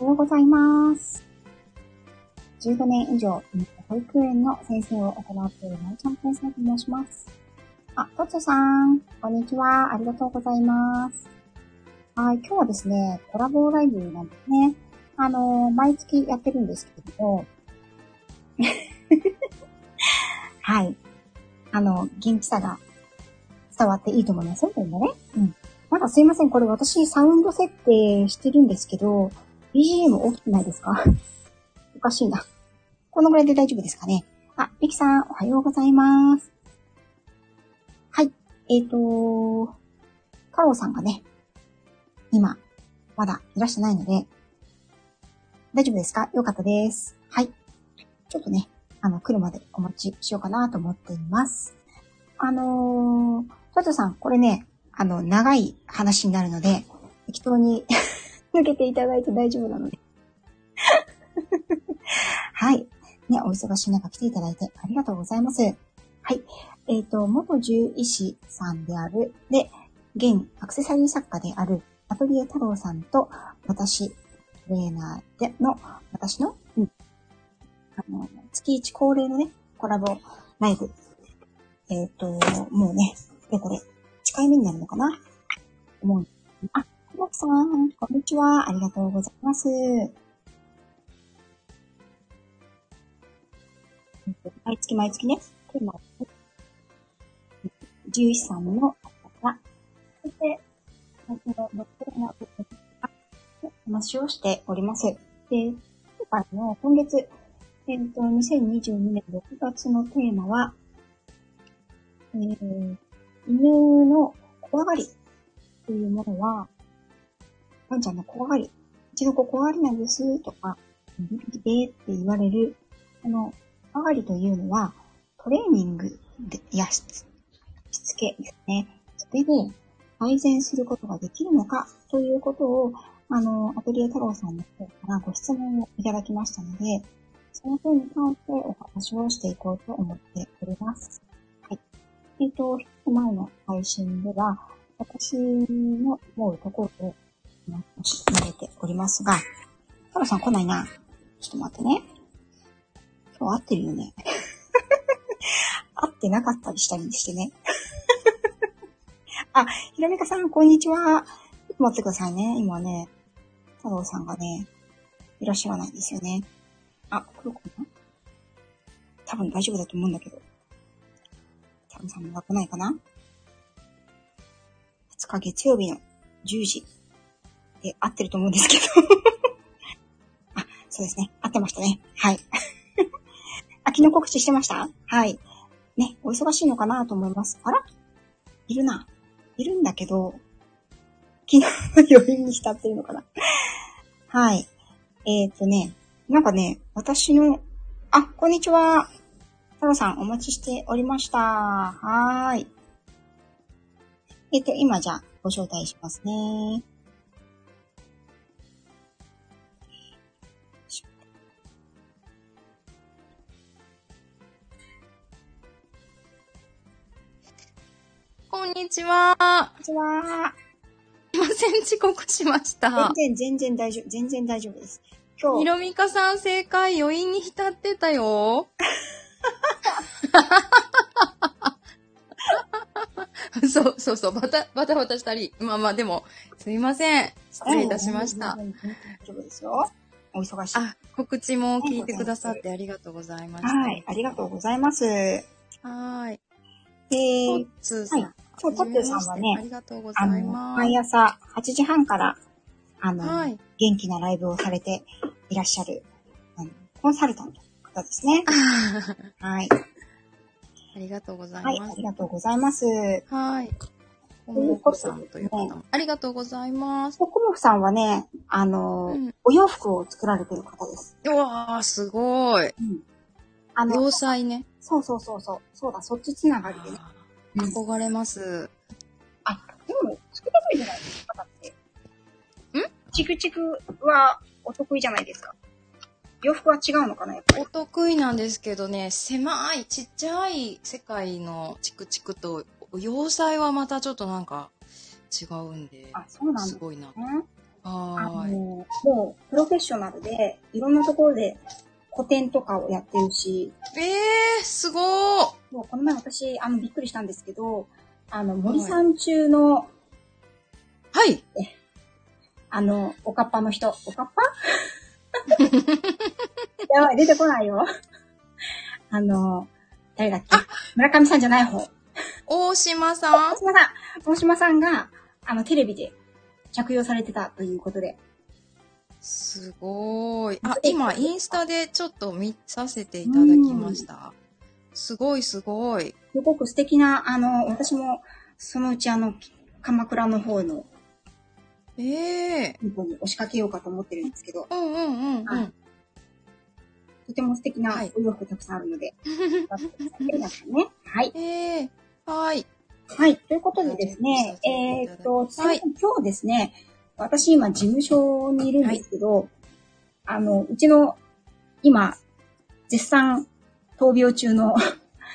おはようございます。15年以上、保育園の先生を行っているまいちゃん先生と申します。あ、とつさん、こんにちは。ありがとうございます。はい、今日はですね、コラボライブなんですね。あの、毎月やってるんですけれども、はい。あの、元気さが伝わっていいと思いますよ、これもね。うん。なんかすいません、これ私サウンド設定してるんですけど、BGM 大きくないですか？おかしいな。このぐらいで大丈夫ですかね？あ、リキさん、おはようございます。はい。えっ、ー、と、カロさんがね、今、まだいらしゃないので、大丈夫ですか？よかったです。はい。ちょっとね、あの、来るまでお待ちしようかなと思っています。あのー、トトさん、これね、あの、長い話になるので、適当に抜けていただいて大丈夫なので。はい。ね、お忙しい中来ていただいてありがとうございます。はい。えっ、ー、と、元獣医師さんである、で、現アクセサリー作家である、アトリエ太郎さんと、私、トレーナーでの、私の、うん、あの、月一恒例のね、コラボライブ。えっ、ー、と、もうね、で、これ、近い目になるのかな？思う。あ、小牧さん、こんにちは。ありがとうございます。毎月毎月ね、テーマを、獣医師さんの方、そして、私のドクトルの話をしております。で、今回の今月、えっ、と、2022年6月のテーマは、えー、犬の怖がりというものは、ワンちゃんの怖がり、うちの子怖がりなんですとか、ビビビでって言われる、この怖がりというのは、トレーニングでやししつけですね。それで改善することができるのかということを、あの、アトリエ太郎さんの方からご質問をいただきましたので、その点に関してお話をしていこうと思っております。はい。えっ、と、一つ前の配信では、私の思うところを述べておりますが、太郎さん来ないな。ちょっと待ってね。今日会ってるよね。会ってなかったりしたりしてね。あ、ひろみかさん、こんにちは。ちょっと待ってくださいね。今ね、太郎さんがね、いらっしゃらないんですよね。あ、来るかな？多分大丈夫だと思うんだけど。太郎さんも来ないかな ?2 日月曜日の10時で合ってると思うんですけど。あ、そうですね。合ってましたね。はい。あ、昨日告知してましたはい。ね、お忙しいのかなと思います。あらいるな。いるんだけど、昨日の余韻に浸ってるのかなはい。えっ、ー、とね、なんかね、私の、あ、こんにちは。太郎さん、お待ちしておりました。はーい。えっ、ー、と、今じゃあ、ご招待しますね。こんにちは。こんにちは。すいません、遅刻しました。全然、全然大丈夫、全然大丈夫です。今日。ひろみかさん正解、余韻に浸ってたよ。そうそうそう、バタ、バタバタしたり。まあまあ、でも、すいません。失礼いたしました。大丈夫ですよ。お忙しい。あ、告知も聞いてくださってありがとうございました。はい、ありがとうございます。はい。えー、トッツーさん。はいそう、トッツーさんはね、ありがとうございます。毎朝8時半から、あの、はい、元気なライブをされていらっしゃる、あのコンサルタントの方ですね。はい。ありがとうございます。はい、ありがとうございます。はい。コモフさんという方も。ありがとうございます。コモフさんはね、あの、うん、お洋服を作られてる方です。うわー、すごい。うん。あの、洋裁ね。そうそうそうそう。そうだ、そっちつながりでね。憧れます。あ、でも、作れるじゃないですか、だって。ん？チクチクはお得意じゃないですか。洋服は違うのかな、やっぱり。お得意なんですけどね、狭い、ちっちゃい世界のチクチクと、洋裁はまたちょっとなんか違うんで。あ、そうなんすごいな。あはーい。の、もう、プロフェッショナルで、いろんなところで個展とかをやってるし、えー、すごーもうこの前私、あの、びっくりしたんですけど、あの、森さん中の、はい。あの、おかっぱの人、おかっぱ？やばい、出てこないよ。あの、誰だっけ？村上さんじゃない方。大島さん？大島さん大島さんが、あの、テレビで着用されてたということで。すごーい。あ、今、インスタでちょっと見させていただきました。すごいすごい。すごく素敵な、あの、私も、そのうちあの、鎌倉の方のええ店舗に押しかけようかと思ってるんですけど、うんうんうんうはん。とても素敵なはいお洋服たくさんあるので、皆さんね。はい。ええはい。はい。ということでですね、えーっと、今日ですね、私今事務所にいるんですけど、あの、うちの、今、絶賛闘病中の、は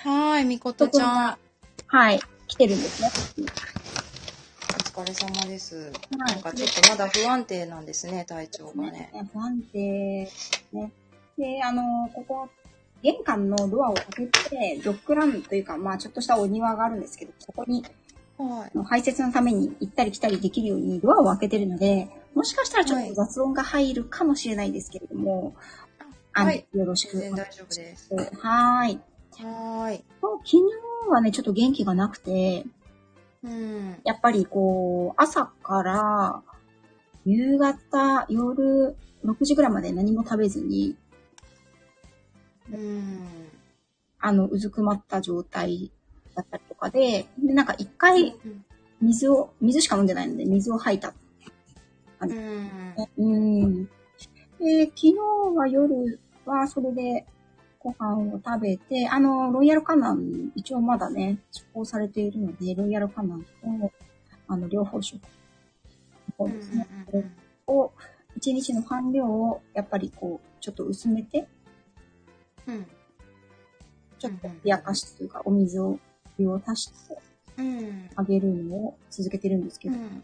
ーい、みことちゃん。はい、来てるんですね。お疲れ様です。はいなんかちょっとまだ不安定なんですね、体調がね。不安定ですね。で、あの、ここ、玄関のドアを開けて、ドッグランというか、まあちょっとしたお庭があるんですけど、そこにはい。あの排泄のために行ったり来たりできるようにドアを開けてるので、もしかしたらちょっと雑音が入るかもしれないですけれども、あの、はいよろしく全然大丈夫です。はーい。はーい。昨日はね、ちょっと元気がなくて、うん。やっぱりこう、朝から夕方、夜6時ぐらいまで何も食べずに、うん。あの、うずくまった状態だったりとかで、で、なんか一回水を、水しか飲んでないので水を吐いた。うん。うん。で、昨日は夜はそれでご飯を食べて、あの、ロイヤルカナン、一応まだね、処方されているので、ロイヤルカナンと、あの、両方食。そうですね。を、一日の半量を、やっぱりこう、ちょっと薄めて、うん。ちょっと冷やかしというか、お水を、湯を足してうん。あげるのを続けてるんですけど、うん。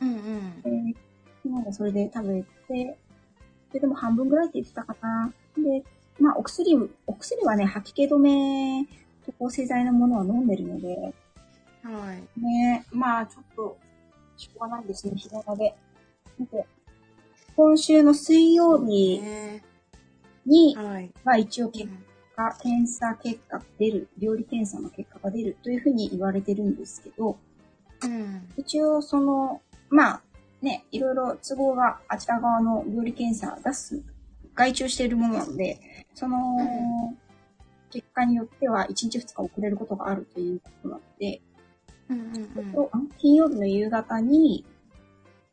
うん。で、昨日もそれで食べて、で、でも半分ぐらいって言ってたかな。で、まあ、お薬、お薬はね、吐き気止めと抗生剤のものは飲んでるので、はい。ね、まあ、ちょっと、しょうがないですね、日頃で。で今週の水曜日ねに、はい。まあ一応結果、検査結果が出る、料理検査の結果が出るというふうに言われてるんですけど、うん。一応その、まあね、いろいろ都合があちら側の料理検査出す、外注しているものなので、その、結果によっては1日2日遅れることがあるということなので、うんうんうん。金曜日の夕方に、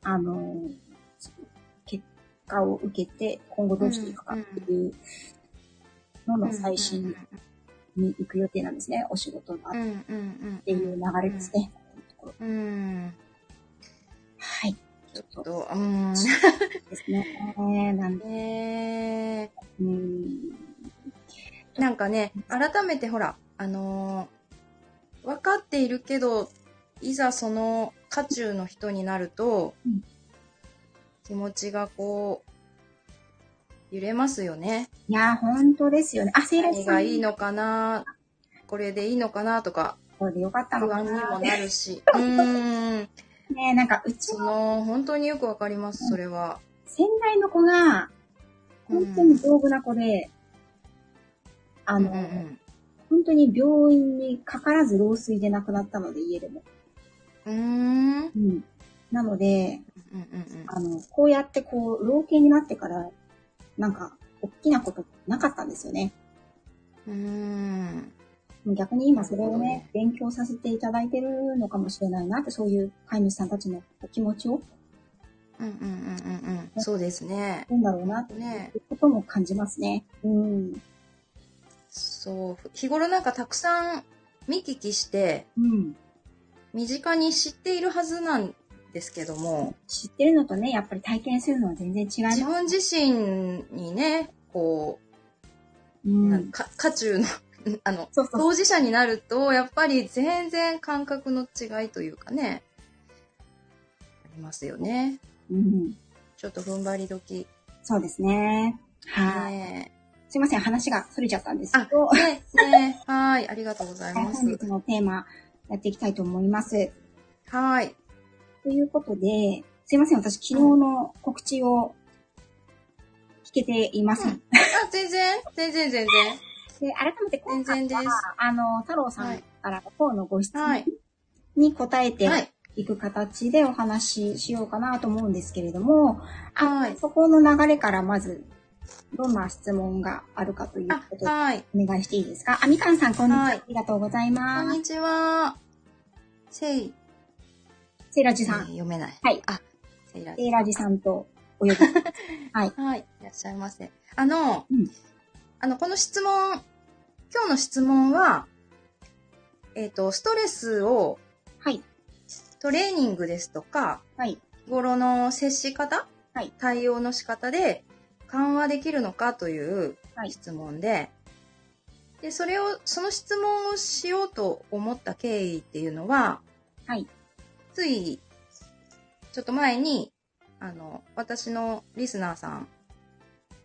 あの、結果を受けて、今後どうしていくかっていうのの最新に行く予定なんですね。お仕事があっ。ていう流れですね。うん。はい。ちょっと、うん。ですね。なんで、ねうん。なんかね、改めてほら、あのー分かっているけど、いざその渦中の人になると、うん気持ちがこう、揺れますよね。いやー、本当ですよね。あ、セイラ何さん。がいいのかな？これでいいのかなとか、これでよかったの不かな安にもなるし。うーん。ねなんか、うちそのの、本当によくわかります、それは。先代の子が、本当に丈夫な子で、あの、うんうんうん本当に病院にかからず老衰で亡くなったので、家でも。うーん。うんうん。なので、うんうんあの、こうやってこう、老犬になってから、なんか、大きなことなかったんですよね。うーん。逆に今それをね、勉強させていただいてるのかもしれないなって、そういう飼い主さんたちのお気持ちを、うんうんうんうんうん。そうですね。なんだろうなってねいうことも感じますね。うん。そう。日頃なんかたくさん見聞きして、うん。身近に知っているはずなんですけども、知ってるのとね、やっぱり体験するのは全然違います。自分自身にね、こうう、なんん。か渦中の、あの、そうそう。当事者になると、やっぱり全然感覚の違いというかね、ありますよね。うん。ちょっと踏ん張り時。そうですね。はい。ねすいません、話が逸れちゃったんですけあど、、ね、ね、はい、ありがとうございます。本日のテーマ、やっていきたいと思います。はい。ということで、すいません、私昨日の告知を聞けていません。うんあ、全然、全然、全然。で、改めて今回は、あの、太郎さんからの方のご質問はいに答えてはい。いく形でお話ししようかなと思うんですけれども、あはいそこの流れからまず、どんな質問があるかというあこと、ではい。お願いしていいですか？あ、みかんさん、こんにちは。はいありがとうございこます。んにちは。せい、セイラジえーさん、読めない。はい。あ、せいらセイラジさんとお呼び。はい。はい。いらっしゃいませ。あの、うんあの、この質問、今日の質問は、えっ、と、ストレスをはい。トレーニングですとか、はい。日頃の接し方、はい対応の仕方で緩和できるのかというはい質問で、で、それを、その質問をしようと思った経緯っていうのは、はい。つい、ちょっと前に、あの、私のリスナーさん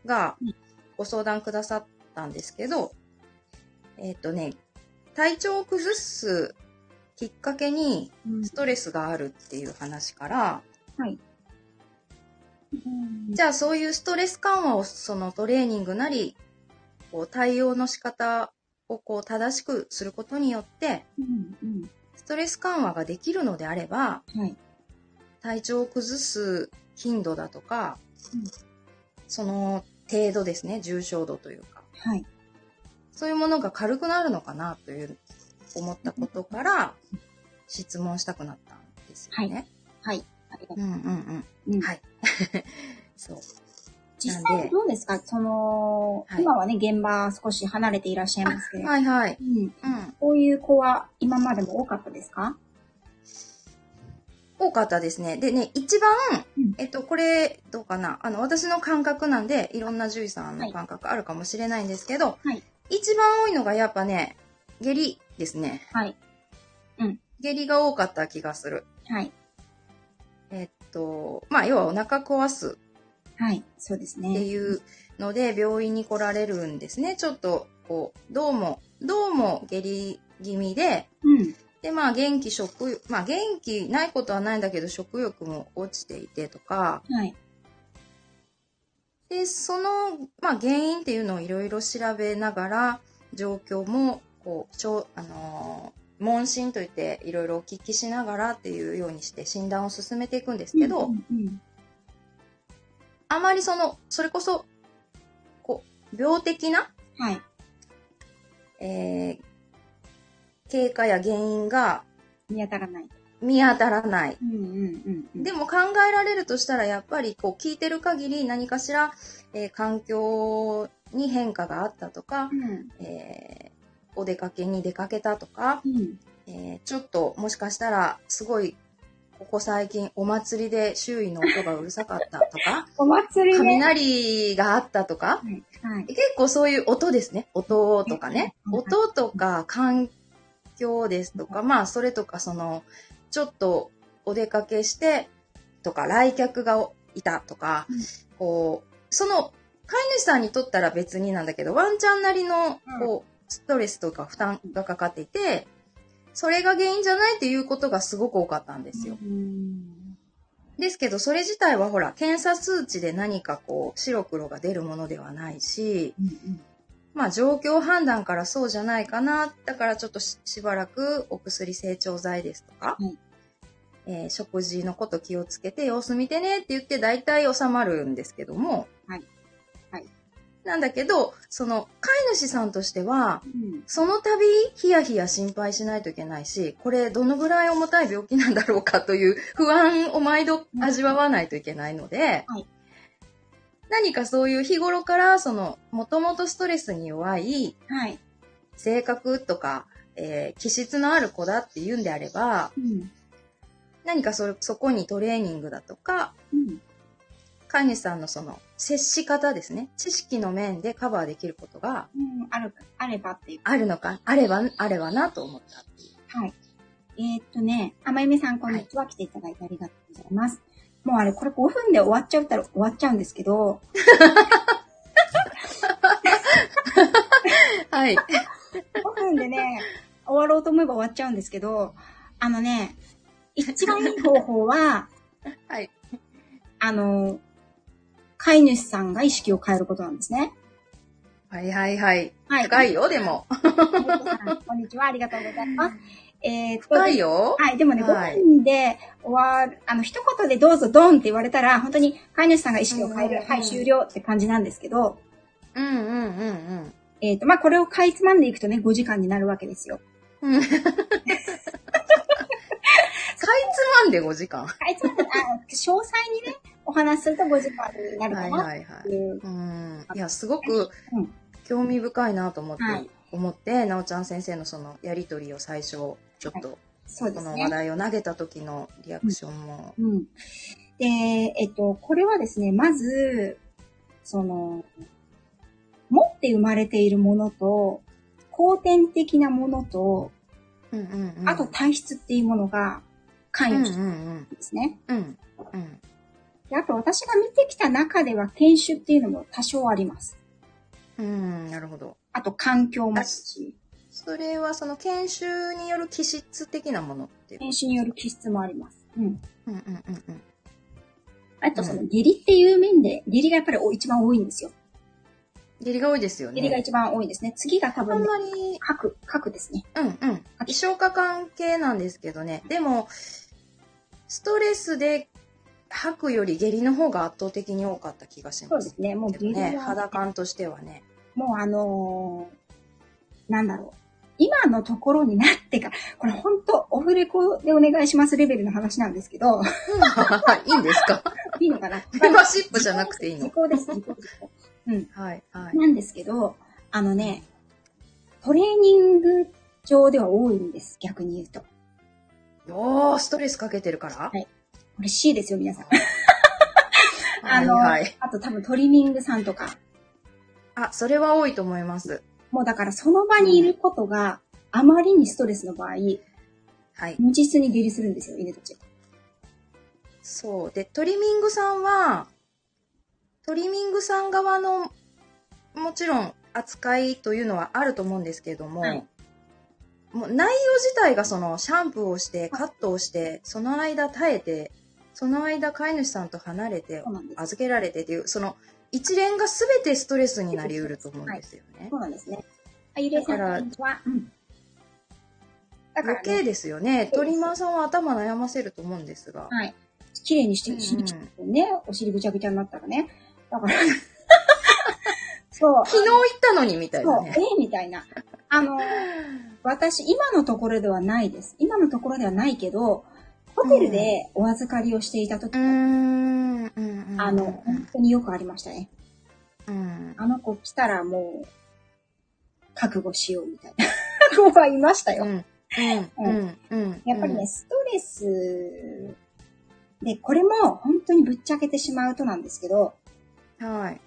がうんご相談くださったんですけど、えっ、とね、体調を崩すきっかけにうん。ストレスがあるっていう話から、はい。うん。じゃあそういうストレス緩和をそのトレーニングなり、こう対応の仕方をこう正しくすることによって、うんうんストレス緩和ができるのであれば、はい。体調を崩す頻度だとか、うんその程度ですね、重症度というか、はい。そういうものが軽くなるのかなという思ったことから、質問したくなったんですよね。はい。ありがとうんうんうん。う。うんはい。そう。実際どうですか？その、はい今はね、現場少し離れていらっしゃいますけれど、はいはい。うん。うん。こういう子は今までも多かったですか？多かったですね。でね、一番、うんえっと、これ、どうかな？あの、私の感覚なんで、いろんな獣医さんの感覚あるかもしれないんですけど、はい一番多いのがやっぱね、下痢ですね。はい。下痢が多かった気がする。はい。えっと、まあ、要はお腹壊すはい。そうですね。っていうので、病院に来られるんですね。ちょっと、こう、どうも、どうも下痢気味で、うん。で、まあ、元気食欲、まあ、元気ないことはないんだけど、食欲も落ちていてとか、はい。で、その、まあ、原因っていうのをいろいろ調べながら、状況も、こう、ちょあのー問診といっていろいろお聞きしながらっていうようにして診断を進めていくんですけど、うんうんあまりその、それこそ、こう、病的な、はい。えー経過や原因が見当たらない。見当たらない。でも考えられるとしたら、やっぱりこう聞いてる限り何かしら、えー環境に変化があったとか、うん。えーお出かけに出かけたとか、うん。えーちょっともしかしたらすごいここ最近お祭りで周囲の音がうるさかったとか、お祭りで。雷があったとか、はい。はい。結構そういう音ですね。音とかね。うん音とか環境ですとか、まあそれとかその、ちょっとお出かけしてとか、来客がいたとか、うん。こう、その飼い主さんにとったら別になんだけど、ワンちゃんなりのうん。こう、ストレスとか負担がかかっていて、それが原因じゃないっていうことがすごく多かったんですよ。うん。ですけど、それ自体はほら、検査数値で何かこう、白黒が出るものではないし、うんまあ状況判断からそうじゃないかな。だからちょっとししばらくお薬成長剤ですとか、はいえー食事のこと気をつけて様子見てねって言って大体収まるんですけども、はい。はい。なんだけど、その飼い主さんとしては、うん。その度ヒヤヒヤ心配しないといけないし、これどのぐらい重たい病気なんだろうかという不安を毎度味わわないといけないので、はい何かそういう日頃からその、もともとストレスに弱いはい。性格とか、えー気質のある子だって言うんであれば、うん。何かそそこにトレーニングだとか、うん。飼い主さんのその接し方ですね。知識の面でカバーできることがうん。ある、あればっていう。あるのか、あれば、あればなと思ったっていう。はい。えーっとね、あまゆめさん、こんにちは。来ていただいてありがとうございます。もうあれ、これ5分で終わっちゃったら終わっちゃうんですけど、はい。5分でね、終わろうと思えば終わっちゃうんですけど、あのね、一番いい方法は、はい。あの、飼い主さんが意識を変えることなんですね。はいはいはい。はい。深いよ、でも。こんにちは、ありがとうございます。えー深いよ。はい、でもね、はい5分で終わる、あの、一言でどうぞドンって言われたら、本当に飼い主さんが意識を変える、うんはい、終了って感じなんですけど、うんうんうんえーっと、まあ、これをかいつまんでいくとね、5時間になるわけですよ。うん。かいつまんで5時間。かいつまんで、あ詳細にね、お話しすると5時間になるはいかなはいはい。っていう。うん。いや、すごくうん興味深いなと思って、はい思って、なおちゃん先生のそのやりとりを最初、ちょっと、この話そうですね。題を投げた時のリアクションも、うん。で、えっと、これはですね、まず、その、持って生まれているものと、後天的なものと、うんうんうん。あと体質っていうものが関うんう与してるんうん。んですね。うん。うん。であと私が見てきた中では犬種っていうのも多少あります。うん、なるほど。あと環境もあるし、それはその研修による気質的なものっていう。犬種による気質もあります。うん。うんうんうんうん。あとその下痢っていう面で、下痢がやっぱり一番多いんですよ。下痢が多いですよね。下痢が一番多いですね。次が多あん分ね、まり、核、核ですね。うんうん。衣装化関係なんですけどね。でも、ストレスで吐くより下痢の方が圧倒的に多かった気がしま。そうですすね。もう下痢は、肌感としてはね。もうあのーなんだろう。今のところになってから、これ本当オフレコでお願いしますレベルの話なんですけど、いいんですか？いいのかな？メンバーシップじゃなくていいの？時効です、時効、時効。うん。はいはい。なんですけど、あのね、トレーニング上では多いんです、逆に言うと。おー、ストレスかけてるから？はい嬉しいですよ、皆さん。あの、はいはい。あと多分トリミングさんとか、あ、それは多いと思います。もうだからその場にいることがあまりにストレスの場合、はい。無実に下痢するんですよ、犬たち。そう。で、トリミングさんは、トリミングさん側の、もちろん扱いというのはあると思うんですけれども、はいもう内容自体がそのシャンプーをして、カットをして、その間耐えて、その間飼い主さんと離れて。預けられてっていう、その一連が全てストレスになりうると思うんですよねそ。うなんですね。あ、ゆりえさん、こんにちは。うん。だから、余計ね、ですよね。トリマーさんは頭悩ませると思うんですが。はい。綺麗にして、しに来てね、お尻ぐちゃぐちゃになったらね。だから、そう。昨日行ったのにみたいそう、えなね。みたいな。あの、私、今のところではないです。今のところではないけど、ホテルでお預かりをしていた時うーん。あの、本当によくありましたね。うん。あの子来たらもう、覚悟しようみたいな 子はいましたよ。うん。うん。やっぱりね、ストレスで、これも本当にぶっちゃけてしまうとなんですけど、はい。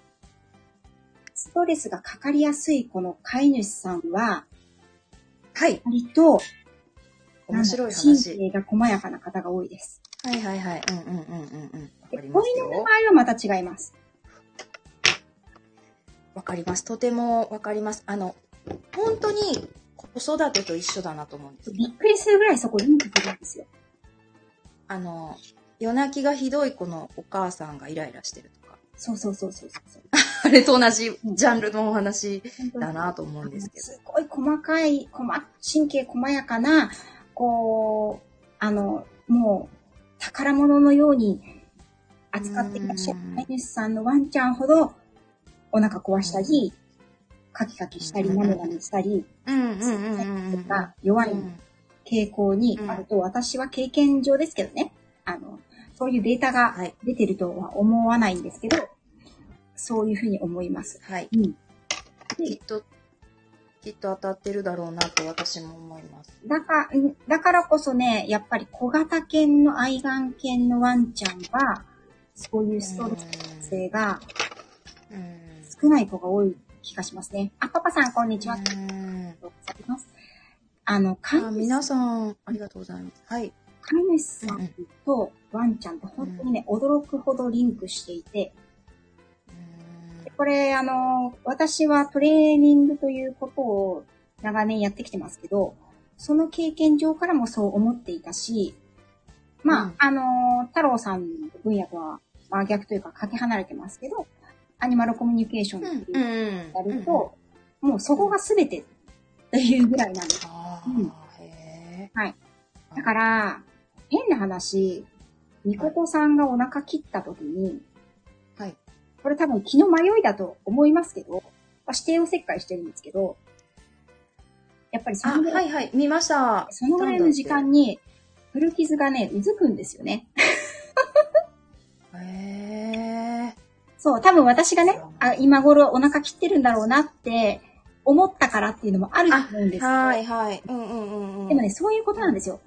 ストレスがかかりやすいこの飼い主さんは、はい。割と、面白い神話。経が細やかな方が多いです。はいはいはい。うんうんうんうんうん。子犬の場よ。合はまた違います。わかります。とてもわかります。あの、本当に子育てと一緒だなと思うんです。びっくりするぐらいそこいいとこんですよ。あの、夜泣きがひどい子のお母さんがイライラしてるとか。そうそうそうそうそう。あれと同じジャンルのお話だなと思うんですけど。すごい細かい、細神経細やかな、こう、あの、もう、宝物のように扱っていらっしゃるうん飼い主さんのワンちゃんほど、お腹壊したり、カキカキしたり、うんなめなめしたり、うんうんうんうんうん。が弱いうん傾向にあると、私は経験上ですけどね、あの、そういうデータがはい。出てるとは思わないんですけど、そういうふうに思います。はい。うん。きっと、きっと当たってるだろうなと私も思います。だかんだからこそね、やっぱり小型犬の愛玩犬のワンちゃんは、そういうストレス性がうん。少ない子が多い気がしますね。あ、パパさん、こんにちは。ありがうんとうございます。あの、飼いあ主皆さん、ありがとうございます。はい。飼い主さんとワンちゃんって本当にね、驚くほどリンクしていて、うんこれ、あの、私はトレーニングということを長年やってきてますけど、その経験上からもそう思っていたし、まあ、うんあの、太郎さんの分野とは真逆というかかけ離れてますけど、アニマルコミュニケーションってうんいううんやると、もうそこが全てというぐらいなんです。あうんはい。だから、変な話、みことさんがお腹切った時に、はい。これ多分気の迷いだと思いますけど、まあ、指定を切開してるんですけど、やっぱりそあ、のぐら、はいいはい、見ました。そのぐらいの時間に、古傷がね、うずくんですよね。へえ。そう、多分私がね、あ今頃お腹切ってるんだろうなって思ったからっていうのもあると思うんですけど、はいはい。うんうんうんうん。でもね、そういうことなんですよ。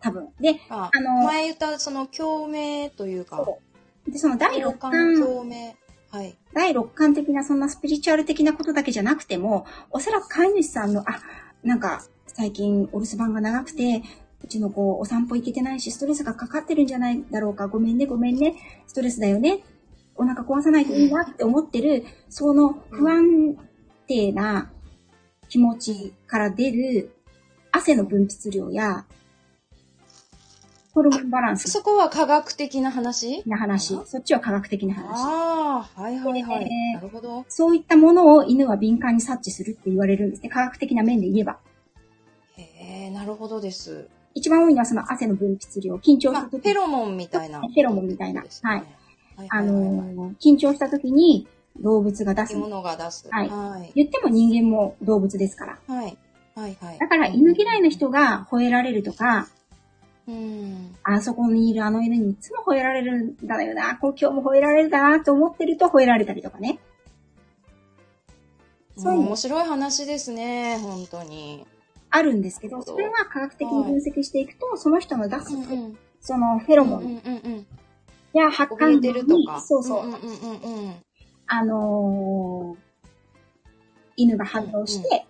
多分。で、ああの前言ったその共鳴というか、そで、その第6感巻、共鳴。はい。第6巻的なそんなスピリチュアル的なことだけじゃなくても、おそらく飼い主さんの、あ、なんか最近お留守番が長くて、うちの子お散歩行けてないし、ストレスがかかってるんじゃないだろうか。ごめんね、ごめんね。ストレスだよね。お腹壊さないといいなって思ってる、その不安定な気持ちから出る汗の分泌量や、ホルモンバランスそこは科学的な話？な話。そっちは科学的な話。ああ、はいはいはい。でなるほど。そういったものを犬は敏感に察知するって言われるんですね。科学的な面で言えば。へえ、なるほどです。一番多いのはその汗の分泌量。緊張しまあ、フロモンみたいな。フェロモンみたいなねはい。はいあのー緊張した時に動物が出す生き。物が出す。はいはい。言っても人間も動物ですから。はい。はいはい。だから犬嫌いの人が吠えられるとか、うん。あそこにいるあの犬にいつも吠えられるんだよな、今日も吠えられるだなと思ってると吠えられたりとかね。そう面白い話ですね、本当に。あるんですけど、それは科学的に分析していくと、その人の出す、うんうん。そのフェロモン。や発汗量にてるとか。、そうそう。あのー犬が反応して、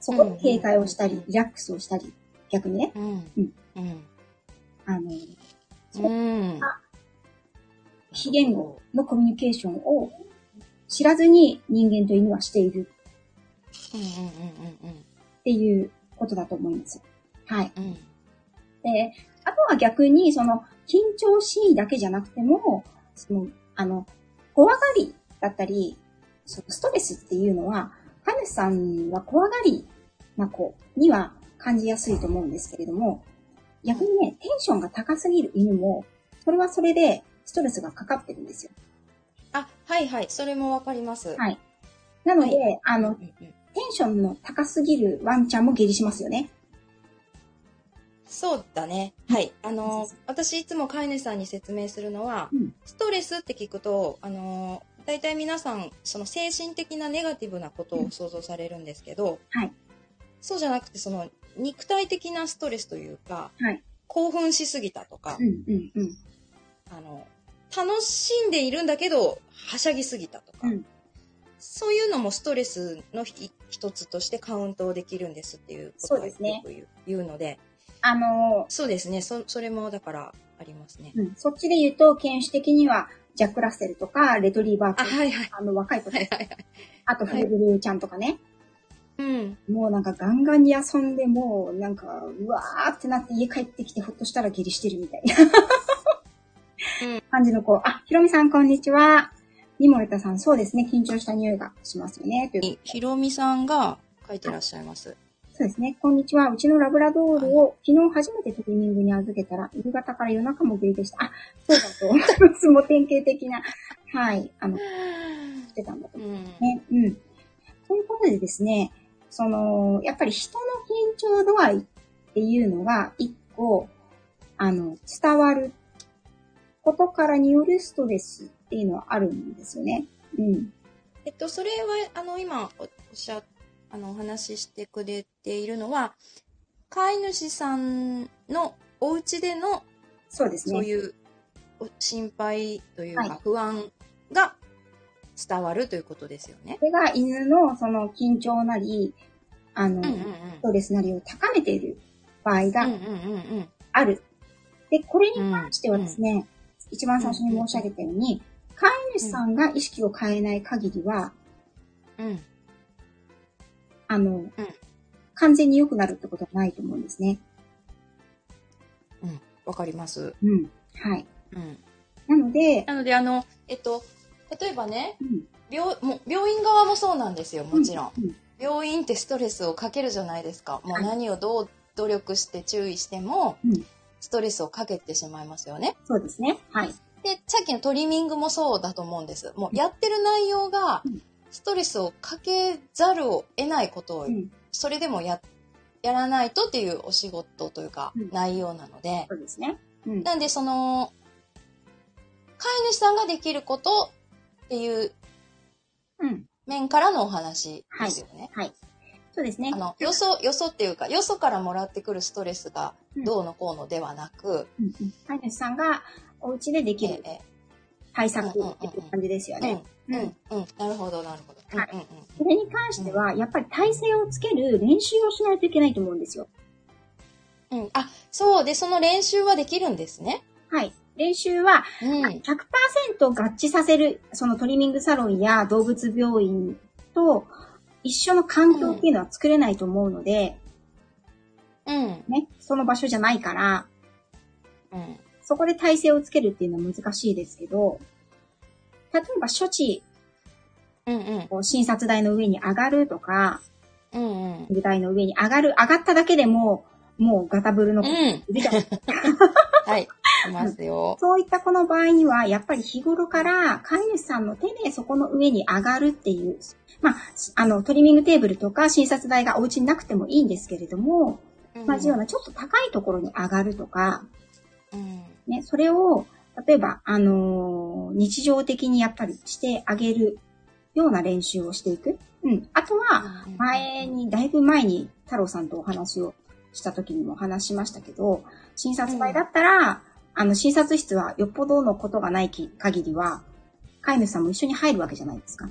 そこで警戒をしたり、リラックスをしたり、逆にね、うん。ううんん。あのーうん。非言語のコミュニケーションを知らずに人間と犬はしているっていうことだと思います。はい。うんうん。で、あとは逆に、その、緊張しいだけじゃなくても、その、あの、怖がりだったり、そのストレスっていうのは、飼い主さんは怖がりな子には感じやすいと思うんですけれども、逆にね、テンションが高すぎる犬も、それはそれでストレスがかかってるんですよ。あ、はいはい。それもわかります。はい。なので、はあの、うんうんテンションの高すぎるワンちゃんも下痢しますよね。そうだね。はい。あの、私いつも飼い主さんに説明するのは、うんストレスって聞くと、あの、大体皆さん、その精神的なネガティブなことを想像されるんですけど、はいそうじゃなくて、その肉体的なストレスというか、はい興奮しすぎたとか、うん、うん、うん。あの、楽しんでいるんだけど、はしゃぎすぎたとか、うんそういうのもストレスのひ一つとしてカウントできるんですっていうことはよそうですねく言うので、あのそうですね。そ、それもだからありますね。うん、そっちで言うと、犬種的には、ジャック・ラッセルとか、レトリーバーあ、とか、はいはい。あの、若い子はいはいはい。あと、フレブルちゃんとかね。うん。もうなんかガンガンに遊んで、もうなんか、うわーってなって家帰ってきてほっとしたら下痢してるみたいなうん 感じの子。あ、ひろみさんこんにちは。ニモレタさん、そうですね。緊張した匂いがしますよね。というにひろみさんが書いてらっしゃいます。そうですね。こんにちは。うちのラブラドールを昨日初めてトリミングに預けたら、夕方から夜中も下痢でした。あ、そうだと思います。もう典型的な、はい、あの、してたんだとうん。ね。うん。ということでですね、その、やっぱり人の緊張度合いっていうのが、一個、あの、伝わることからによるストレスっていうのはあるんですよね。うん。えっと、それは、あの、今おおっしゃ、あの、お話ししてくれているのは、飼い主さんのお家での、そうですね。そういうお心配というはいか、不安が伝わるということですよね。それが犬のその緊張なり、あの、うんうんうん。ストレスなりを高めている場合がうんうんうんうん。あるで、これに関してはですね、一番最初に申し上げたように、飼い主さんが意識を変えない限りは、うん。あの、完全に良くなるってことはないと思うんですね。うん。わかります。うん。はい。うん。なので、なので、あの、えっと、例えばね、うん。病、もう病院側もそうなんですよ、もちろん。うん。病院ってストレスをかけるじゃないですか。もうはい何をどう努力して注意してもうん、ストレスをかけてしまいますよね。そうですね。はい。で、さっきのトリミングもそうだと思うんです。もうやってる内容がうん、ストレスをかけざるを得ないことをう、ん。それでもや、やらないとっていうお仕事というかうん、内容なので、そうですね。うん。なんでその、飼い主さんができることっていううん。面からのお話ですよね。はい。そうですね。あの、よそ、よそっていうか、よそからもらってくるストレスがどうのこうのではなく、うんうん飼い主さんがお家でできるえ対策っていう感じですよええね。うん、うん、うん。なるほど、なるほど。はいそれに関しては、やっぱり体勢をつける練習をしないといけないと思うんですよ。うん。うん。あ、そう。で、その練習はできるんですね。はい。練習はうん。100%合致させる、そのトリミングサロンや動物病院と一緒の環境っていうのは作れないと思うので、うん。ね、その場所じゃないから、うん。そこで体勢をつけるっていうのは難しいですけど、例えば処置、うん、うん。診察台の上に上がるとか、うん、うん。舞台の上に上がる、上がっただけでも、もうガタブルの子うん。いるじゃないですか。はい。いますよ。そういったこの場合には、やっぱり日頃から飼い主さんの手でそこの上に上がるっていう、まあ、あの、トリミングテーブルとか診察台がお家になくてもいいんですけれども、同じようなちょっと高いところに上がるとか、うん。ね、それを、例えば、あのー日常的にやっぱりしてあげるような練習をしていく。うん。あとは、前に、だいぶ前に太郎さんとお話をした時にもお話ししましたけど、診察台だったら、あの、診察室はよっぽどのことがないき限りは、飼い主さんも一緒に入るわけじゃないですか。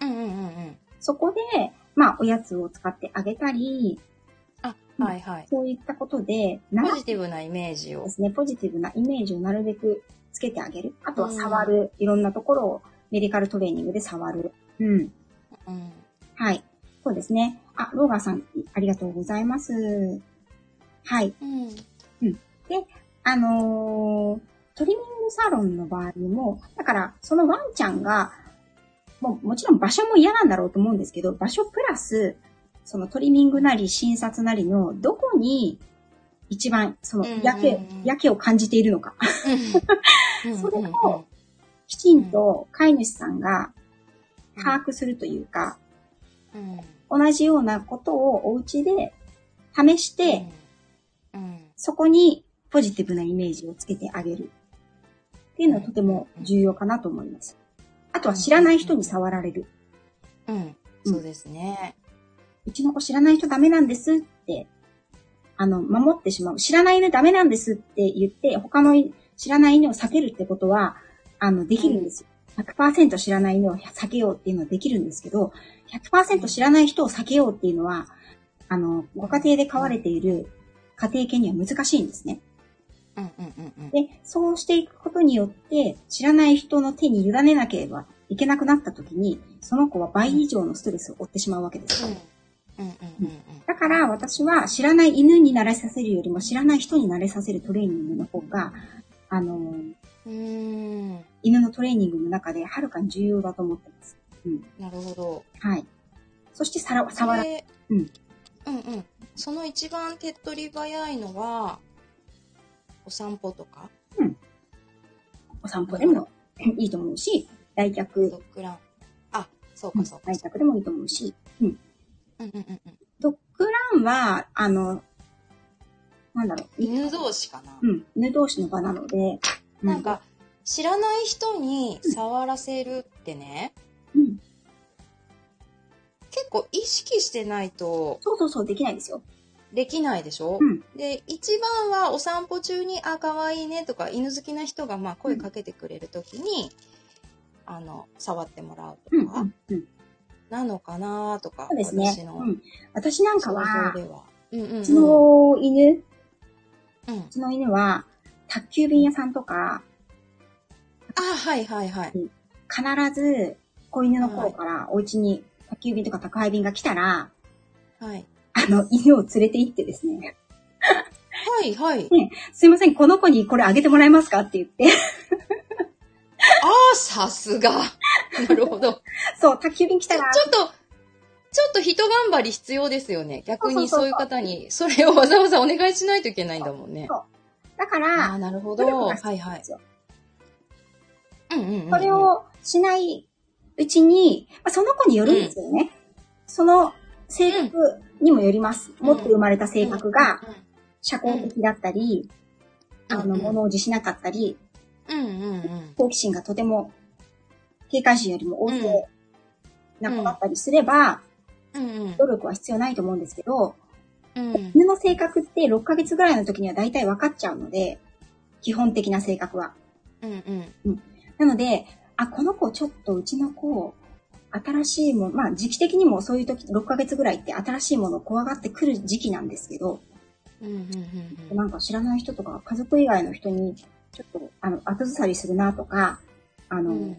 うん、うん、うん、うん。そこで、まあ、おやつを使ってあげたり、あ、はい、はい。そういったことで、なポジティブなイメージをで。すね、ポジティブなイメージをなるべくつけてあげる。あとは触る。いろんなところをメディカルトレーニングで触る。うん。うん。はい。そうですね。あ、ローガーさん、ありがとうございます。はい。うん。あのートリミングサロンの場合も、だから、そのワンちゃんが、もう、もちろん場所も嫌なんだろうと思うんですけど、場所プラス、そのトリミングなり診察なりの、どこに、一番、その、やけ、うんうんうんやけを感じているのか。うん それをきちんと飼い主さんが把握するというか、うん、同じようなことをお家で試して、うん、そこにポジティブなイメージをつけてあげる。っていうのはとても重要かなと思います。あとは知らない人に触られる。うん、そうですね。うちの子知らない人ダメなんですって、あの、守ってしまう。知らない犬ダメなんですって言って、他の知らない犬を避けるってことは、あの、できるんですよ。100%知らない犬を避けようっていうのはできるんですけど、100%知らない人を避けようっていうのは、あの、ご家庭で飼われている家庭犬には難しいんですね。で、そうしていくことによって、知らない人の手に委ねなければいけなくなった時に、その子は倍以上のストレスを負ってしまうわけです。うん、だから私は知らない犬に慣れさせるよりも知らない人に慣れさせるトレーニングの方が、あの、うん。うん、犬のトレーニングの中ではるかに重要だと思ってます。うん。なるほど。はい。そしてさら、触ら、でうん。うん、うん。その一番手っ取り早いのは、お散歩とか、お散歩でもいいと思うし、来客ド、ッグラン。あ、そうか、そうか。来客でもいいと思うし、うん。うん、うん、うんうん。ドッグランは、あの、なんだろう、犬同士かな。うん、犬同士の場なので、うなん、か、知らない人に触らせるってね、うん。結構意識してないとそうそうそう、できないですよ。できないでしょ、うんで、一番はお散歩中に、あ、可愛いねとか、犬好きな人がまあ声かけてくれるときに、あの、触ってもらううん、とか、うん、うん。なのかなとか、そうですね私。のうん。私なんか想は。うんうんうん。うちの犬、うんうちの犬は、宅急便屋さんとか、あ、はいはいはい。必ず、子犬の頃からお家に宅急便とか宅配便が来たら、はい。あの、犬を連れて行ってですね、はいはい。すいません、この子にこれあげてもらえますかって言って、ああ、さすが。なるほど。そう、宅急便来たら、ちょっと、ちょっと人頑張り必要ですよね。逆にそうそうそうそういう方に、それをわざわざお願いしないといけないんだもんね。だかああら、ー、なるほ努ど。はいはい。うんうんうんうん。それをしないうちに、まあ、その子によるんですけどね。その性格にもよります。うん持って生まれた性格がうん社交的だったり、あの、うんうん物おじしなかったり、うんうんうん。好奇心がとても警戒心よりも旺盛な子だったりすれば、うんうん努力は必要ないと思うんですけど、うん。犬の性格って6ヶ月ぐらいの時には大体分かっちゃうので、基本的な性格は。うんうん。なので、あ、この子ちょっとうちの子、新しいもの、まあ時期的にもそういう時、6ヶ月ぐらいって新しいものを怖がってくる時期なんですけど、うんうんうんなんか知らない人とか家族以外の人に、ちょっと、あの、後ずさりするなとか、あの、うん。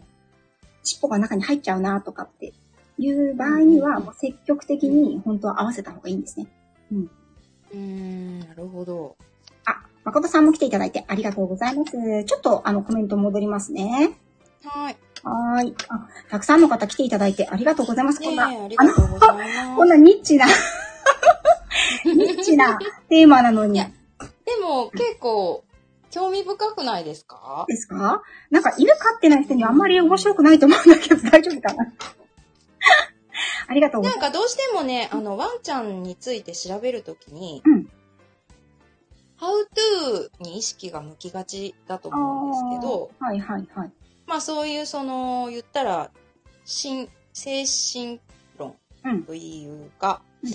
尻尾が中に入っちゃうなとかっていう場合には、うんもう積極的に本当は合わせた方がいいんですね。うーん、なるほど。あ、誠さんも来ていただいてありがとうございます。ちょっとあのコメント戻りますね。はい。はーい。あ、たくさんの方来ていただいてありがとうございます。こんな、ありがとうございます。こんなニッチな、ニッチなテーマなのに。でも、結構、興味深くないですか？ですか？なんか犬飼ってない人にあんまり面白くないと思うんだけど大丈夫かな？ありがとうござます。ないんかどうしてもね、あの、ワンちゃんについて調べるときに、うん。how to に意識が向きがちだと思うんですけど、はいはいはい。まあそういうその、言ったら、心、精神論うん。というか、うん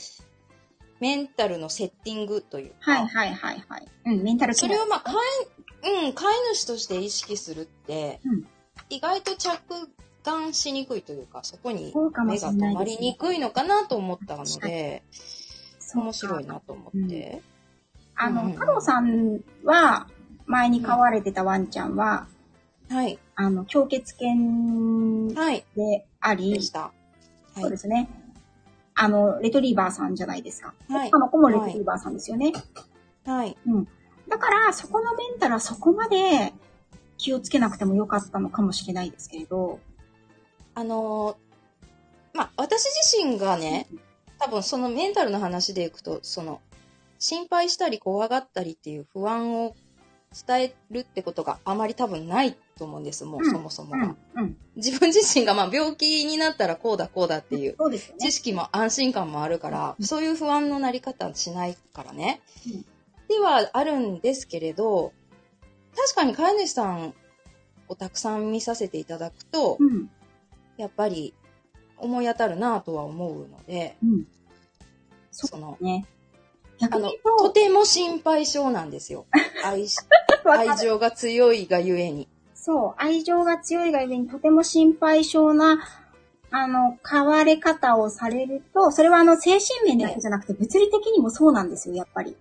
メンタルのセッティングというか、はいはいはいはい。うん、メンタルそれをまあ、飼い、うん、飼い主として意識するって、うん意外と着眼しにくいというか、そこに目が止ますりにくいのかなと思ったので、面白いなと思って。あの、うんうんうん太郎さんは、前に飼われてたワンちゃんは、はい。あの、狂血犬はい。であり、でした。はい。そうですね。あの、レトリーバーさんじゃないですか。はい他の子もレトリーバーさんですよね。はい。だから、そこのメンタルはそこまで気をつけなくてもよかったのかもしれないですけれど。あのーまあ、私自身がね、多分そのメンタルの話でいくと、その、心配したり怖がったりっていう不安を伝えるってことがあまり多分ないと思うんです、もう、うんそもそもが。うん、うん。自分自身がまあ病気になったらこうだこうだっていう知。識も安心感もあるから、そういう不安のなり方しないからね。うんではあるんですけれど、確かに飼い主さんをたくさん見させていただくと、うん、やっぱり思い当たるなとは思うので、うん。そその、うね。逆あのとても心配性なんですよ。愛し愛情が強いがゆえに。そう、愛情が強いがゆえにとても心配性な、あの、変われ方をされると、それはあの、精神面だけじゃなくて、物理的にもそうなんですよ、やっぱり。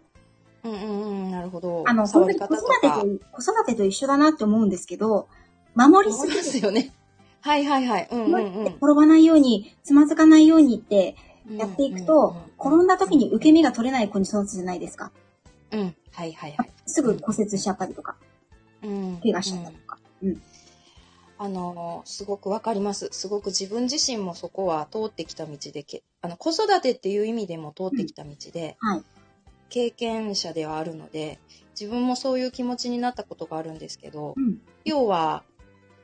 うんうんうん、なるほど。あの、触本当に子育てと。、子育てと一緒だなって思うんですけど、守りすぎるますよね。はいはいはい。うんうんうん。転ばないように、つまずかないようにってやっていくと、転んだ時に受け身が取れない子に育つじゃないですか。うん、うん。はいはいはい。すぐ骨折しちゃったりとか、うん。怪我しちゃったりとか。うん。あの、すごくわかります。すごく自分自身もそこは通ってきた道でけ、あの、子育てっていう意味でも通ってきた道で、はい。経験者ではあるので、自分もそういう気持ちになったことがあるんですけど、うん。要は、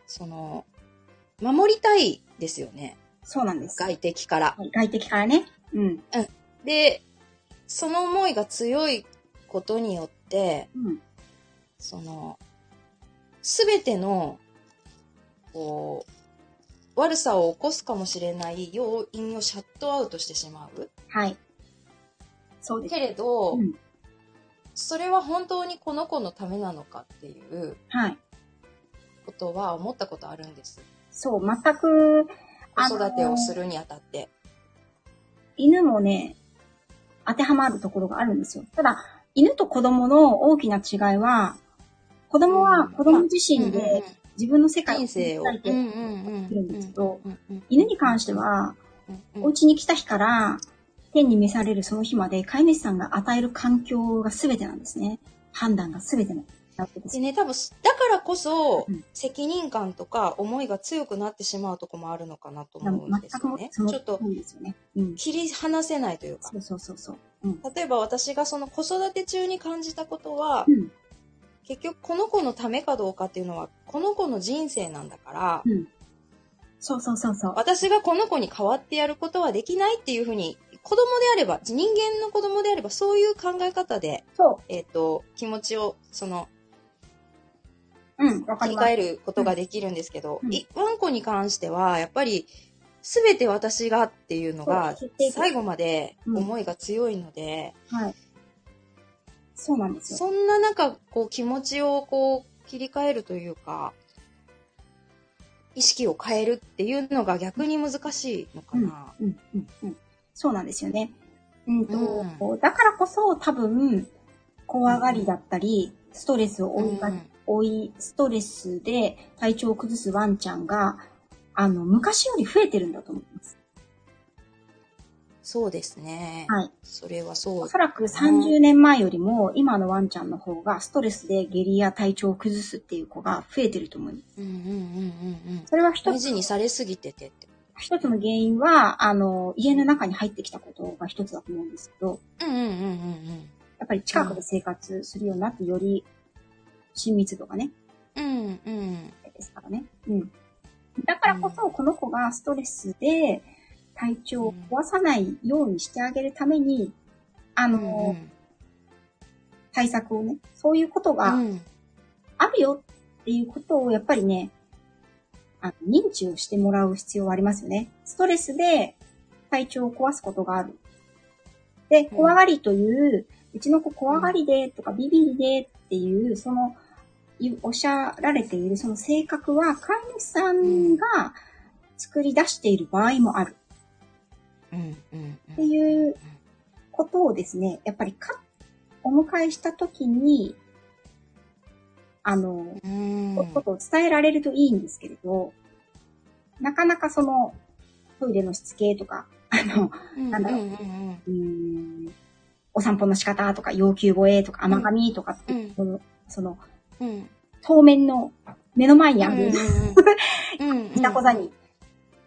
その、守りたいですよね。そうなんです。外敵から。はい外敵からね。うん。で、その思いが強いことによって、うん。その、すべての、こう、悪さを起こすかもしれない要因をシャットアウトしてしまう。はい。そうです。けれど、うんそれは本当にこの子のためなのかっていうはい。ことは思ったことあるんです。そう、全く、子育てをするにあたって。犬もね、当てはまるところがあるんですよ。ただ、犬と子供の大きな違いは、子供は子供自身で自分の世界を人生を。作りたいってるんですけど犬に関しては、うんお家に来た日から天に召されるその日まで飼い主さんが与える環境が全てなんですね。判断が全てなわけですで。ね、多分、だからこそうん、責任感とか思いが強くなってしまうとこもあるのかなと思うん全ですよね。ちょっとね。うん。切り離せないというかそ。うそうそうそう。うん。例えば私がその子育て中に感じたことは、うん。結局この子のためかどうかっていうのは、この子の人生なんだから、うん。そうそうそうそう。私がこの子に代わってやることはできないっていうふうに、子供であれば、人間の子供であれば、そういう考え方で、そえっ、と、気持ちを、その、う。うん。わか切りります。替えることができるんですけど、うんいワンコに関しては、やっぱり、すべて私がっていうのが最後までうん思いが強いので、はい。そうなんですよ。そんな中、こう、気持ちをこう、切り替えるというか、意識を変えるっていうのが逆に難しいのかな。うん、うん、うん。そうなんですよね。うんと、うんだからこそ多分、怖がりだったり、ストレスを追いが、うん追い、ストレスで体調を崩すワンちゃんが、あの、昔より増えてるんだと思います。そうですね。はい。それはそう。おそらく30年前よりも、今のワンちゃんの方がストレスで下痢や体調を崩すっていう子が増えてると思います。うんうんうんうんうん。それは一つ大事、にされすぎててって。一つの原因は、あの、家の中に入ってきたことが一つだと思うんですけど、うんうんうんうんうん。やっぱり近くで生活するようになって、より親密度がね、うんうん。ですからね。うん。だからこそ、この子がストレスで体調を壊さないようにしてあげるために、あうんの、対策をね、そういうことうがんあるよっていうことを、やっぱりね、あの認知をしてもらう必要はありますよね。ストレスで体調を壊すことがある。で、怖がりという、うちの子怖がりでとかビビりでっていう、その、いおっしゃられているその性格は、飼い主さんが作り出している場合もある。っていうことをですね、やっぱりか、お迎えしたときに、あの、うん。ことを伝えられるといいんですけれど、なかなかその、トイレのしつけとか、あの、なんだろう。うん、お散歩の仕方とか、要求声とか、甘噛みとかっていう、そのその、うん。当面の目の前にある、うんうん。いたこ座に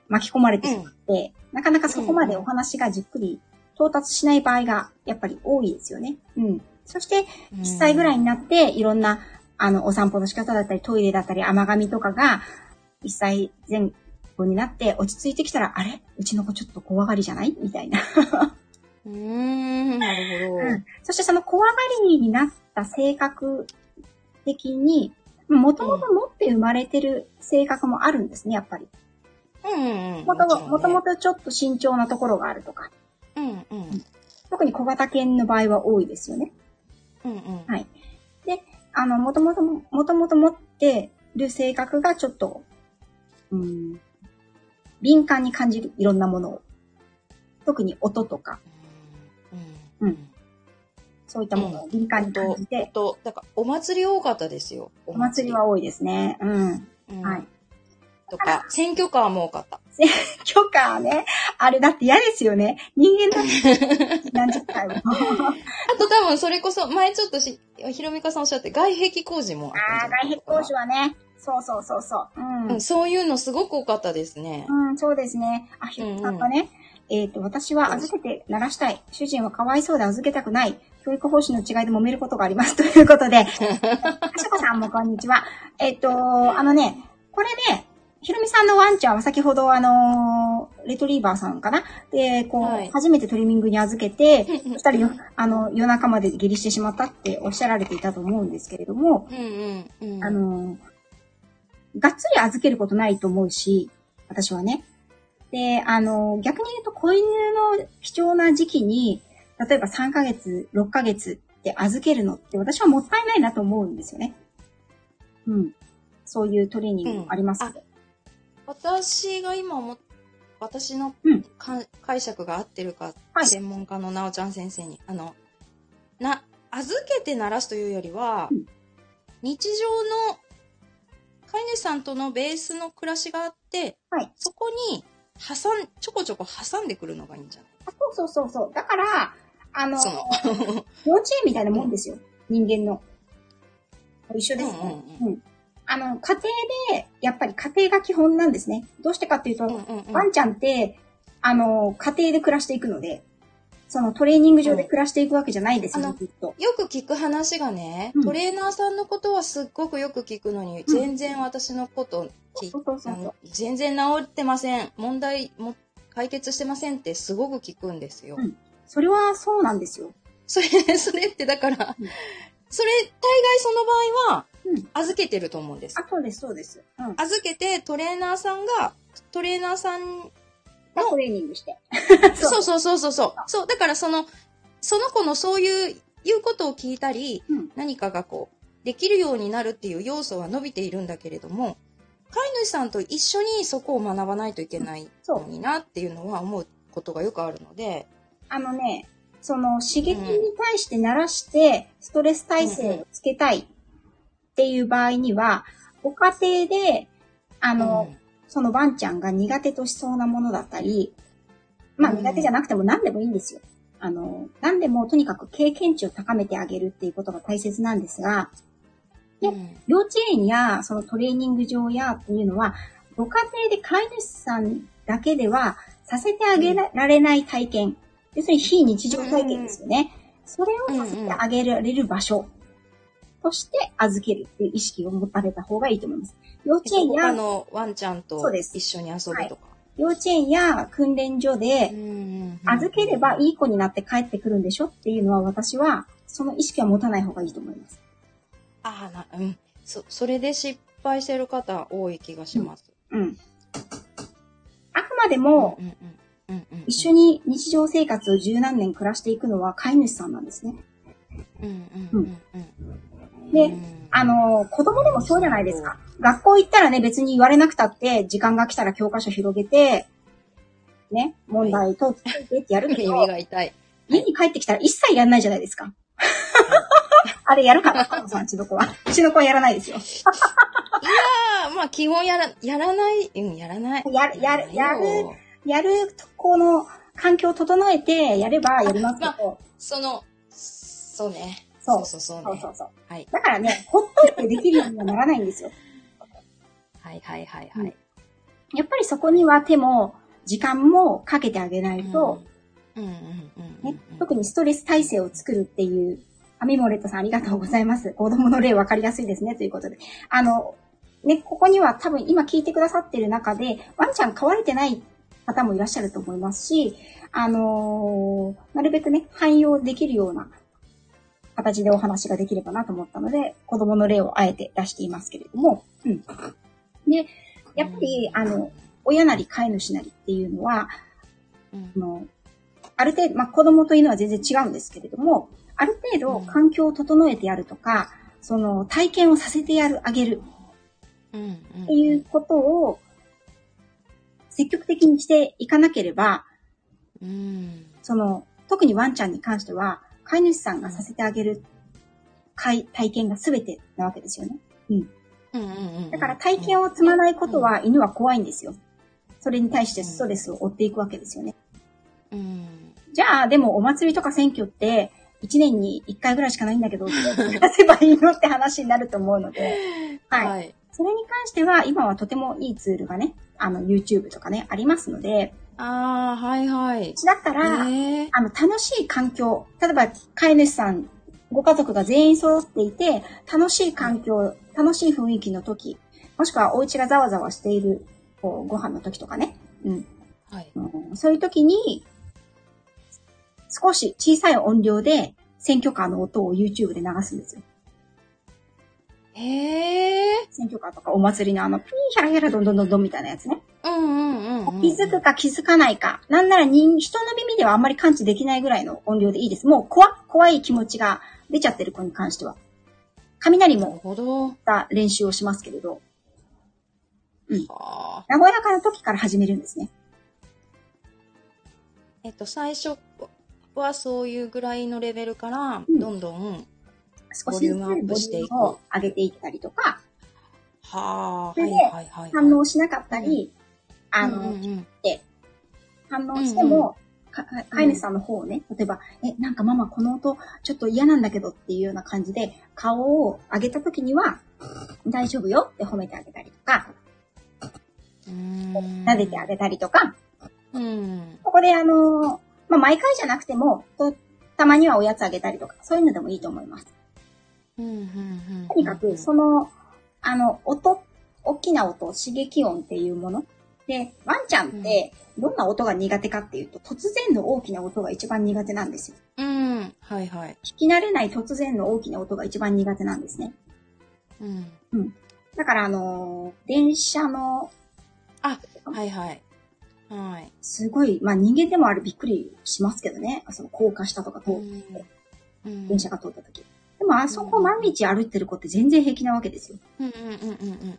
巻き込まれてしまって、なかなかそこまでお話がじっくり到達しない場合がやっぱり多いですよね。うん。そして、1歳ぐらいになって、いろんな、あの、お散歩の仕方だったり、トイレだったり、甘噛みとかが、1歳前後になって落ち着いてきたら、あれ？うちの子ちょっと怖がりじゃない？みたいな。うーん、なるほど。うんそしてその怖がりになった性格的に、もともと持って生まれてる性格もあるんですね、やっぱり。うんうんうん。もともともとちょっと慎重なところがあるとか、うんうん。特に小型犬の場合は多いですよね。うんうん。はい。で、あの、もともと、もともと持ってる性格がちょっと、うん、敏感に感じるいろんなものを。特に音とか、うん。うんそういったものを敏感に感じて、と、だから、お祭り多かったですよ。お祭りは多いですね。うん。うんはい。とか、選挙カーも多かった。許可ね。あれだって嫌ですよね。人間だって何十回も。あと多分それこそ、前ちょっとし、ひろみかさんおっしゃって、外壁工事もあったんああ、外壁工事はね。そうそうそうそう。うん。うん、そういうのすごく多かったですね。うん、そうですね。あ、ひろさんがね、えっ、と、私は預けて鳴らしたい。主人はかわいそうで預けたくない。教育方針の違いで揉めることがあります。ということで、かしこさんもこんにちは。えっ、と、あのね、これね、ひろみさんのワンちゃんは先ほどあのーレトリーバーさんかな？で、こう、はい初めてトリミングに預けて、二人よ、あの、夜中まで下痢してしまったっておっしゃられていたと思うんですけれども、うんうんうん。あの、がっつり預けることないと思うし、私はね。で、あの、逆に言うと子犬の貴重な時期に、例えば3ヶ月、6ヶ月って預けるのって私はもったいないなと思うんですよね。うん。そういうトレーニングもありますけど。私が今思っ私のうんか解釈が合ってるか、はい専門家のなおちゃん先生に、あの、な、預けて鳴らすというよりは、うん日常の飼い主さんとのベースの暮らしがあって、はいそこに挟ん、ちょこちょこ挟んでくるのがいいんじゃない？あそうそうそうそう。だから、あの、その、幼稚園みたいなもんですよ。人間の。一緒ですね。うんうんあの、家庭で、やっぱり家庭が基本なんですね。どうしてかっていうと、うんうんうんワンちゃんって、あの、家庭で暮らしていくので、そのトレーニング上で暮らしていくわけじゃないですよ、うんあのずっと。よく聞く話がね、うんトレーナーさんのことはすっごくよく聞くのに、うん全然私のこと聞うそうそうそうあの全然治ってません。問題も解決してませんってすごく聞くんですよ。うんそれはそうなんですよ。それ、それってだから、うんそれ、大概その場合はうん、預けてると思うんです。あ、そうです、そうです。うん。預けてトレーナーさんが、トレーナーさんがトレーニングして。そうそうそうそうそう。そう、だからその、その子のそういう、いうことを聞いたり、うん何かがこう、できるようになるっていう要素は伸びているんだけれども、飼い主さんと一緒にそこを学ばないといけないのになっていうのは思うことがよくあるので、あのね、その刺激に対して慣らして、ストレス耐性をつけたいっていう場合には、ご家庭で、あの、そのワンちゃんが苦手としそうなものだったり、まあうん苦手じゃなくても何でもいいんですよ。あの、何でもとにかく経験値を高めてあげるっていうことが大切なんですが、うん、で幼稚園やそのトレーニング場やっていうのは、ご家庭で飼い主さんだけではさせてあげられない体験。要するに非日常体験ですよね。それをさせてあげられる場所として預けるっていう意識を持たれた方がいいと思います。幼稚園他や、のワンちゃんと一緒に遊ぶとか。幼稚園や訓練所でうんうんうん預ければいい子になって帰ってくるんでしょっていうのは私はその意識は持たない方がいいと思います。ああ、な、うん。そ、それで失敗してる方多い気がします。うん。あくまでも、うんうんうんうんうん、一緒に日常生活を十何年暮らしていくのは飼い主さんなんですね。うんうんうんうん。でうんあの、子供でもそうじゃないですか。学校行ったらね、別に言われなくたって、時間が来たら教科書広げて、ね、問題とついてってやるけど、耳が痛い。家に帰ってきたら一切やんないじゃないですか。あれやるかな、さん、うちの子は。うちの子はやらないですよ。ああ、まあ基本やら、やらない、うん、やらない。やるやるらないよやる、この環境を整えてやればやりますけど、その、そうね。そうそうそうそうね。そうそうそう。はい。だからね、ほっといてできるようにはならないんですよ。はいはいはいはい。やっぱりそこには手も時間もかけてあげないと、特にストレス耐性を作るっていう、アミモレットさんありがとうございます。子供の例分かりやすいですね、ということで。あの、ね、ここには多分今聞いてくださってる中で、ワンちゃん飼われてない方もいらっしゃると思いますし、あのーなるべくね、汎用できるような形でお話ができればなと思ったので、子供の例をあえて出していますけれども、うん。で、やっぱり、あの、親なり飼い主なりっていうのは、うんあの、ある程度、まあ、子供というのは全然違うんですけれども、ある程度うん環境を整えてやるとか、その体験をさせてやる、あげるうんうんっていうことを積極的にしていかなければ、うん。その、特にワンちゃんに関しては、飼い主さんがさせてあげる体体験が全てなわけですよね。うんうんうん。だから体験を積まないことは犬は怖いんですよ。それに対してストレスを負っていくわけですよね。うん。じゃあ、でもお祭りとか選挙って、1年に1回ぐらいしかないんだけど、どうやって出せばいいのって話になると思うので、はい。はい。それに関しては、今はとてもいいツールがね、あの、YouTube とかね、ありますので、ああ、はいはい。だったら、ええあの、楽しい環境、例えば、飼い主さん、ご家族が全員揃っていて、楽しい環境、楽しい雰囲気の時、もしくはお家がざわざわしている、こう、ご飯の時とかね、うん。はい。うんそういう時に、少し小さい音量で選挙カーの音を YouTube で流すんですよ。へえ。選挙カーとかお祭りのあの、ピーヒャラヒャラドンドンドンドンみたいなやつね。うんうんうんうん。気づくか気づかないか。なんなら人、人の耳ではあんまり感知できないぐらいの音量でいいです。もう怖、怖い気持ちが出ちゃってる子に関しては。雷も。た練習をしますけれど、ああ。和やかな時から始めるんですね。えっと、最初はそういうぐらいのレベルから、うん。どんどん、少しずつボリュームアップしていく。上げていったりとか、はあ、それで。反応しなかったり、あの、うんうんうん。反応しても、飼い主さんの方をね、例えば、え、なんかママこの音ちょっと嫌なんだけどっていうような感じで、顔を上げた時には、大丈夫よって褒めてあげたりとか、撫でてあげたりとか、うん。ここであの、まあ、毎回じゃなくても、とたまにはおやつあげたりとか、そういうのでもいいと思います。うんうんうんとにかく、その、あの、音、大きな音、刺激音っていうもの。で、ワンちゃんって、どんな音が苦手かっていうと、突然の大きな音が一番苦手なんですよ。うん。はいはい。聞き慣れない突然の大きな音が一番苦手なんですね。うん。だから、あのー電車の、あ、はいはい。はい。すごい、まあ人間でもあれびっくりしますけどね。その高架下とか通って、うん電車が通った時。でも、あそこ毎日歩いてる子って全然平気なわけですよ。うんうんうんうんうん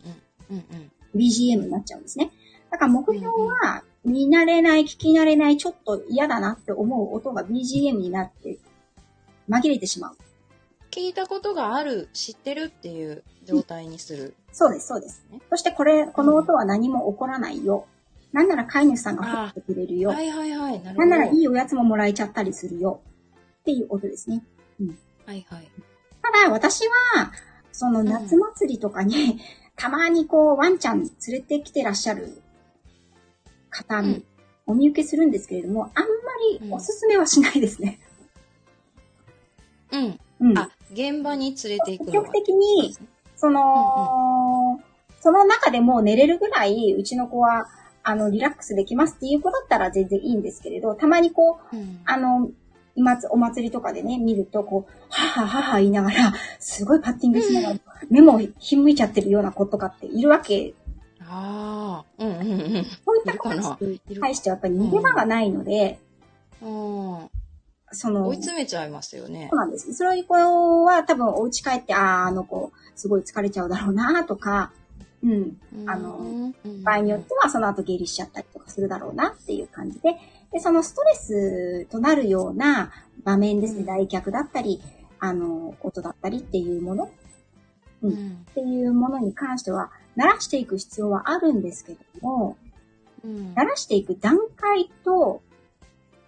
うんうん BGM になっちゃうんですね。だから目標は、見慣れない、聞き慣れない、ちょっと嫌だなって思う音が BGM になって、紛れてしまう。聞いたことがある、知ってるっていう状態にする。そうです、そうですね。そしてこれ、この音は何も起こらないよ。なんなら飼い主さんが振ってくれるよ。はいはいはい。な。なんならいいおやつももらえちゃったりするよ。っていう音ですね。はいはい。ただ、私は、その夏祭りとかに、たまにこう、ワンちゃん連れてきてらっしゃる方お見受けするんですけれども、あんまりおすすめはしないですね。うん。うん。あ、現場に連れて行くのは積極的に、その、その中でもう寝れるぐらい、うちの子は、あの、リラックスできますっていう子だったら全然いいんですけれど、たまにこう、うん。あの、お祭りとかでね、見ると、こう、はははは言いながら、すごいパッティングしながら、目もひんむいちゃってるような子とかっているわけ。ああ、うんうんうん。そういった子たちに対してはやっぱり逃げ場がないので、うん。その、追い詰めちゃいますよねそう。なんです。そういう子は多分お家帰って、ああ、あの子、すごい疲れちゃうだろうなとか、うん。あのうん、場合によってはその後下痢しちゃったりとかするだろうなっていう感じで、で、そのストレスとなるような場面ですね、うん来客だったり、あの、音だったりっていうものうん。っていうものに関しては、慣らしていく必要はあるんですけれども、うん慣らしていく段階と、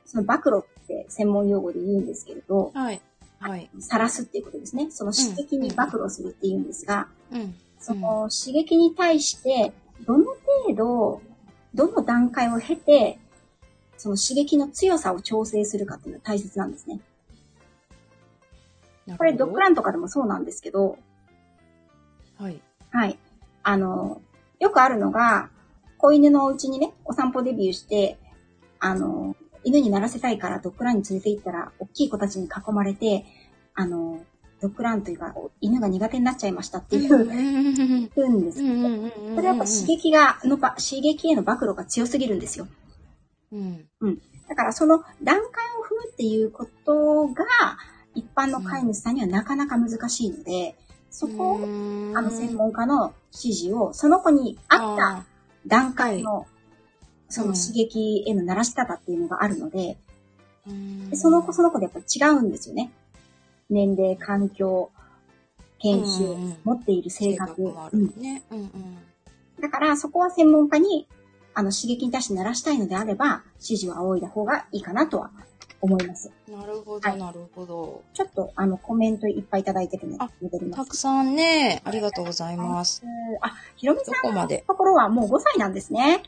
その暴露って専門用語で言うんですけれど、はい。はい。晒すっていうことですね。その刺激に暴露するっていうんですが、うん。その刺激に対して、どの程度、どの段階を経て、その刺激の強さを調整するかっていうのが大切なんですね。これドッグランとかでもそうなんですけど、はい。はい。あの、よくあるのが、子犬のお家にね、お散歩デビューして、あの、犬にならせたいからドッグランに連れて行ったら、大きい子たちに囲まれて、あの、ドッグランというか、犬が苦手になっちゃいましたっていう、うん言うんですけど、うんそれはやっぱ刺激が、のば、刺激への暴露が強すぎるんですよ。うん。だからその段階を踏むっていうことが、一般の飼い主さんにはなかなか難しいので、そこを、あの専門家の指示を、その子に合った段階の、その刺激への慣らし方っていうのがあるので、でその子その子でやっぱ違うんですよね。年齢、環境、研修、持っている性性格。ね。うんうん。だから、そこは専門家に、あの、刺激に対して慣らしたいのであれば、指示を仰いだ方がいいかなとは思います。なるほど、はいなるほど。ちょっと、あの、コメントいっぱいいただいてるのであ、戻ります。たくさんね、ありがとうございます。あ、ひろみさんのところはもう5歳なんですね。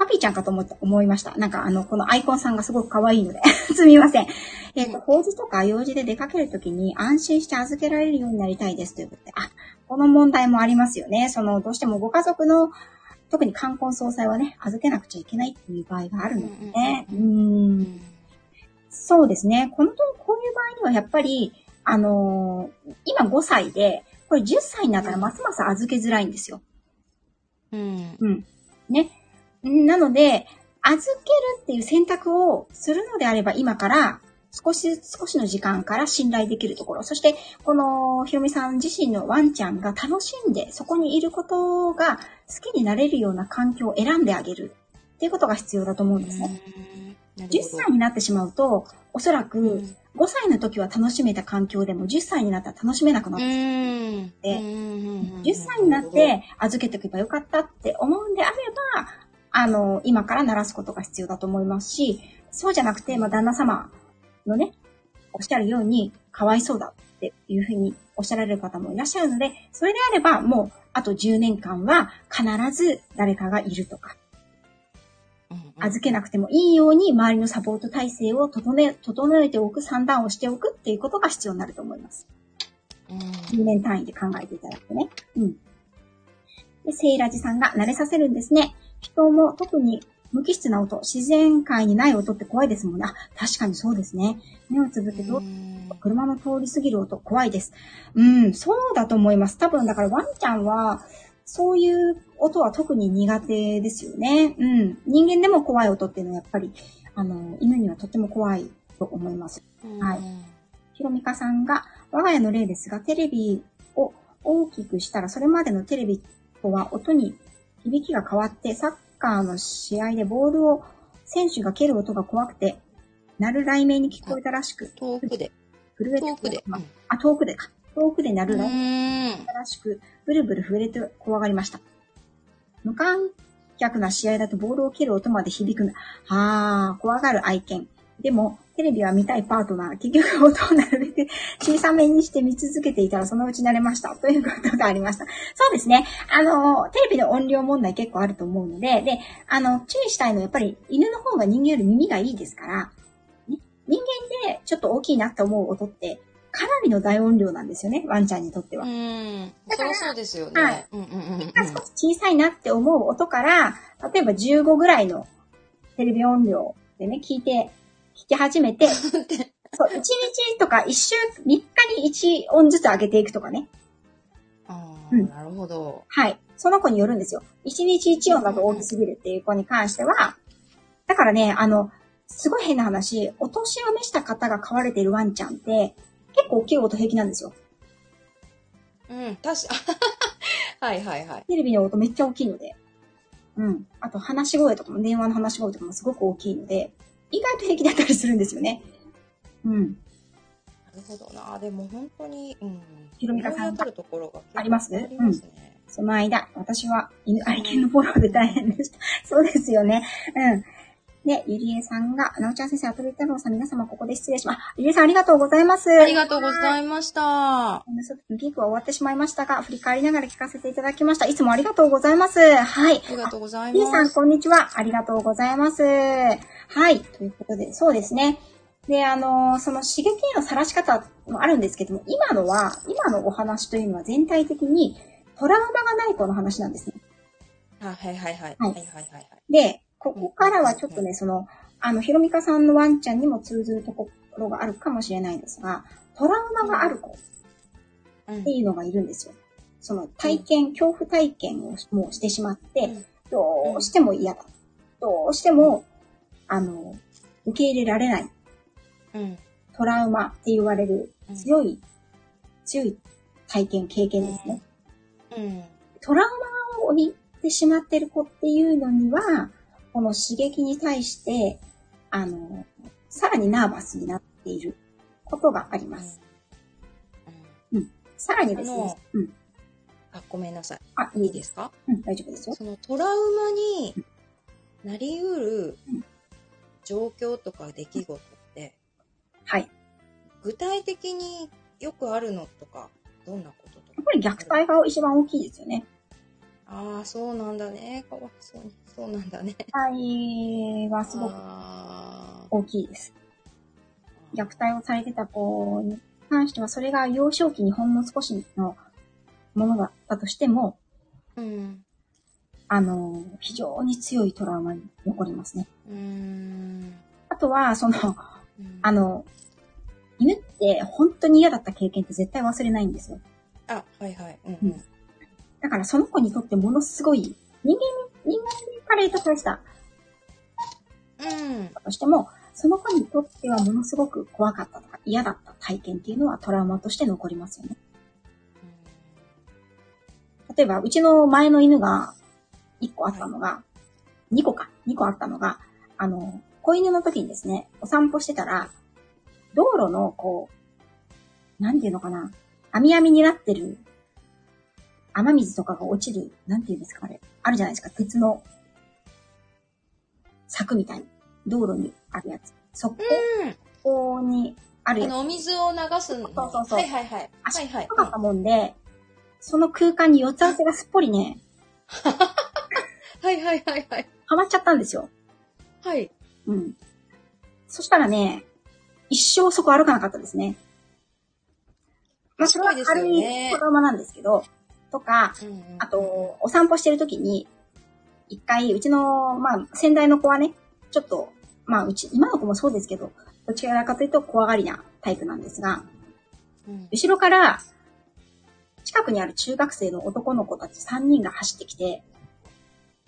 パピーちゃんかと思った思いました。なんかあの、このアイコンさんがすごく可愛いので。すみません。えっ、と、法事とか用事で出かけるときに安心して預けられるようになりたいですということで。あ、この問題もありますよね。その、どうしてもご家族の、特に冠婚葬祭はね、預けなくちゃいけないっていう場合があるのでね。ううんうんん。そうですね。このと、こういう場合にはやっぱり、あのー今5歳で、これ10歳になったらますます預けづらいんですよ。うん。うん。ね。なので、預けるっていう選択をするのであれば、今から少し、少しの時間から信頼できるところ。そして、このひろみさん自身のワンちゃんが楽しんで、そこにいることが好きになれるような環境を選んであげるっていうことが必要だと思うんですね。10歳になってしまうと、おそらくうん5歳の時は楽しめた環境でも10歳になったら楽しめなくなうる。ん。でうんうんうん10歳になって預けておけばよかったって思うんであれば、あの、今から鳴らすことが必要だと思いますし、そうじゃなくて、まあ、旦那様のね、おっしゃるように、かわいそうだっていうふうにおっしゃられる方もいらっしゃるので、それであれば、もう、あと10年間は必ず誰かがいるとか、預けなくてもいいように周りのサポート体制を整え、整えておく、算段をしておくっていうことが必要になると思います。うん10年単位で考えていただくとね。うん。で、セイラジさんが慣れさせるんですね。人も特に無機質な音、自然界にない音って怖いですもんね。あ、確かにそうですね。目をつぶってどう車の通り過ぎる音怖いです。うん、そうだと思います。多分だからワンちゃんは、そういう音は特に苦手ですよね。うん。人間でも怖い音っていうのはやっぱり、あの、犬にはとっても怖いと思います。はいひろみかさんが、我が家の例ですが、テレビを大きくしたら、それまでのテレビとは音に響きが変わって、サッカーの試合でボールを選手が蹴る音が怖くて、鳴る雷鳴に聞こえたらしく、遠くで。震えて遠くで。あ、遠くでか。遠くで鳴うん。る雷鳴うんらしく、ブルブル震えて怖がりました。無観客な試合だとボールを蹴る音まで響く。はあ、怖がる愛犬。でも、テレビは見たいパートナー。結局音をなるべく小さめにして見続けていたらそのうち慣れました。ということがありました。そうですね。あの、テレビの音量問題結構あると思うので、で、あの、注意したいのはやっぱり犬の方が人間より耳がいいですから、ね、人間でちょっと大きいなって思う音って、かなりの大音量なんですよね。ワンちゃんにとっては。うん。そりゃそうですよはねい。うんうんうんうん。少し小さいなって思う音から、例えば15ぐらいのテレビ音量でね、聞いて、聞き始めて、そう、1日とか1週、3日に1音ずつ上げていくとかね。ああ、うんなるほど。はい。その子によるんですよ。1日1音だと大きすぎるっていう子に関しては、だからね、あの、すごい変な話、お年を召した方が飼われているワンちゃんって、結構大きい音平気なんですよ。うん、確か、はいはいはい。テレビの音めっちゃ大きいので。うん。あと話し声とかも、電話の話し声とかもすごく大きいので、意外と平気だったりするんですよね。うん。なるほどな。でも本当に、うん。ひろみかさんるところがありますありますね。その間、私は犬愛犬のフォローで大変でした。そうですよね。うん。で、ゆりえさんが、なおちゃん先生、アトリエ太郎さん、皆様ここで失礼します。あゆりえさんありがとうございます。ありがとうございました。ピークは終わってしまいましたが、振り返りながら聞かせていただきました。いつもありがとうございます。はい。ありがとうございりえさん、ます。こんにちは。ありがとうございます。はい。ということで、そうですね。で、あのーその刺激へのさらし方もあるんですけども、今のは、今のお話というのは全体的にトラウマがない子の話なんですね。あはいはいはい。ははいいはいはいはい。で、ここからはちょっとね、その、あの、ひろみかさんのワンちゃんにも通ずるところがあるかもしれないんですが、トラウマがある子っうんていうのがいるんですよ。その体験、恐怖体験をもうしてしまって、うんどうしても嫌だ。どうしても、あの、受け入れられない。うん。トラウマって言われるうん強い、強い体験、経験ですね。うん。トラウマを帯びてしまってる子っていうのには、この刺激に対して、あの、さらにナーバスになっていることがあります。さらにですねうん。あ、ごめんなさい。あ、いいいで。すすか？うん、大丈夫ですよ。そのトラウマになりうるうん状況とか出来事って、はい。や具体的によくあるのとか、どんなこととか？っぱり虐待が一番大きいですよね。ああ、そうなんだね。かわいそうに。そうなんだね。虐待はすごくあ大きいです。ー虐待をされてた子に関しては、それが幼少期にほんの少しのものだったとしても、うん。あの、非常に強いトラウマに残りますね。うーん。あとは、その、うんあの、犬って本当に嫌だった経験って絶対忘れないんですよ。あ、はいはい。うんううんん。だからその子にとってものすごい、人間、人間から言うと大したうん。としても、その子にとってはものすごく怖かったとか嫌だった体験っていうのはトラウマとして残りますよね。例えば、うちの前の犬が1個あったのが、2個か、2個あったのが、あの、子犬の時にですね、お散歩してたら、道路の、こう、なんていうのかな、網網になってる、雨水とかが落ちる、なんていうんですか、あれ。あるじゃないですか、鉄の、柵みたいな。道路にあるやつ。そうん。こにあるやつ。あの、お水を流すの。そうそうそうはいはいはい。足はいはい。高かったもんで、その空間に四つ足がすっぽりね、はいはいはいはい。はまっちゃったんですよ。はい。うん。そしたらね、一生そこ歩かなかったですね。まあ、それは軽ねいトラウマなんですけど、とか、うんうんあと、お散歩してる時に、一回、うちの、まあ、先代の子はね、ちょっと、まあ、うち、今の子もそうですけど、どちらかというと怖がりなタイプなんですが、うん後ろから、近くにある中学生の男の子たち3人が走ってきて、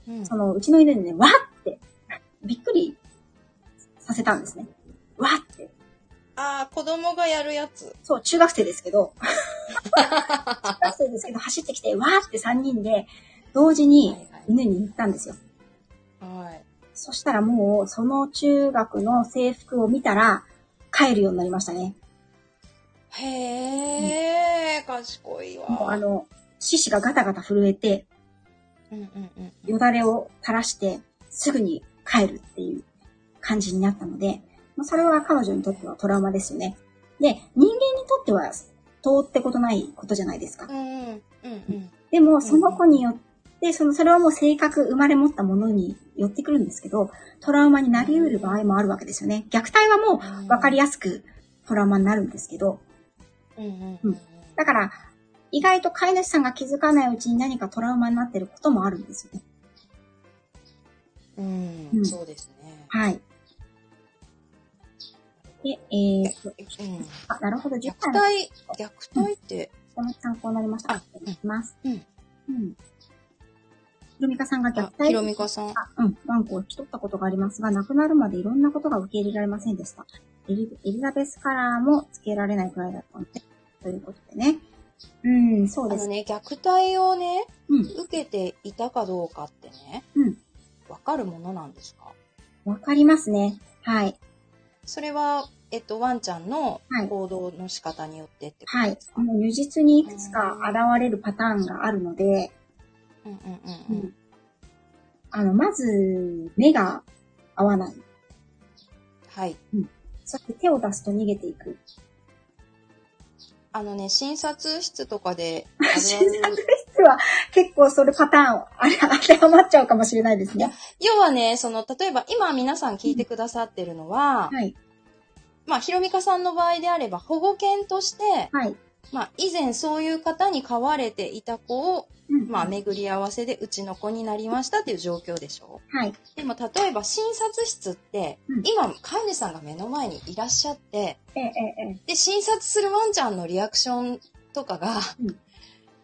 うんそのうちの犬にね、わーって、びっくりさせたんですね。わーって。ああ、子供がやるやつ。そう、中学生ですけど、中学生ですけど走ってきて、わーって3人で、同時に犬に言ったんですよ。はい。そしたらもう、その中学の制服を見たら、帰るようになりましたね。へえ、賢いわ。もうあの、獅子がガタガタ震えて、うんうんうん。よだれを垂らして、すぐに帰るっていう感じになったので、まあ、それは彼女にとってはトラウマですよね。で、人間にとっては、通ってことないことじゃないですかう。んうんうんうん。でも、その子によって、その、それはもう性格、生まれ持ったものに寄ってくるんですけど、トラウマになり得る場合もあるわけですよね。虐待はもう分かりやすくトラウマになるんですけど、うんだから、意外と飼い主さんが気づかないうちに何かトラウマになってることもあるんですよね。うん。うんそうですね。はい。で、えーと、うん。あ、なるほど、10虐回の待、虐待って、その参考になりました。あいします。うん。うん。ひろみかさんが虐あ、ひろ待みかさん。あ、うん、ワンコを引き取ったことがありますが、亡くなるまでいろんなことが受け入れられませんでした。エリエリザベスカラーもつけられないくらいだったので、ということでね。うん、そうです。あのね、虐待をね、うん、受けていたかどうかってね、うん。わかるものなんですか？わかりますね。はい。それは、えっと、ワンちゃんのはい行動の仕方によってってこはいとです。か、もう如実にいくつか現れるパターンがあるので、うんうんううんうん。ん。あの、まず、目が合わない。はい。そして手を出すと逃げていく。あのね、診察室とかで、診察室は結構それパターン、あれ当てはまっちゃうかもしれないですね。要はね、その、例えば今皆さん聞いてくださってるのは、はい。まあ、ひろみかさんの場合であれば、保護犬として、はい。まあ、以前そういう方に飼われていた子を、うんまあ、巡り合わせでうちの子になりましたっていう状況でしょはい。でも、例えば診察室って、うん今、飼い主さんが目の前にいらっしゃって、ええ、ええ、ええ。で、診察するワンちゃんのリアクションとかが、うん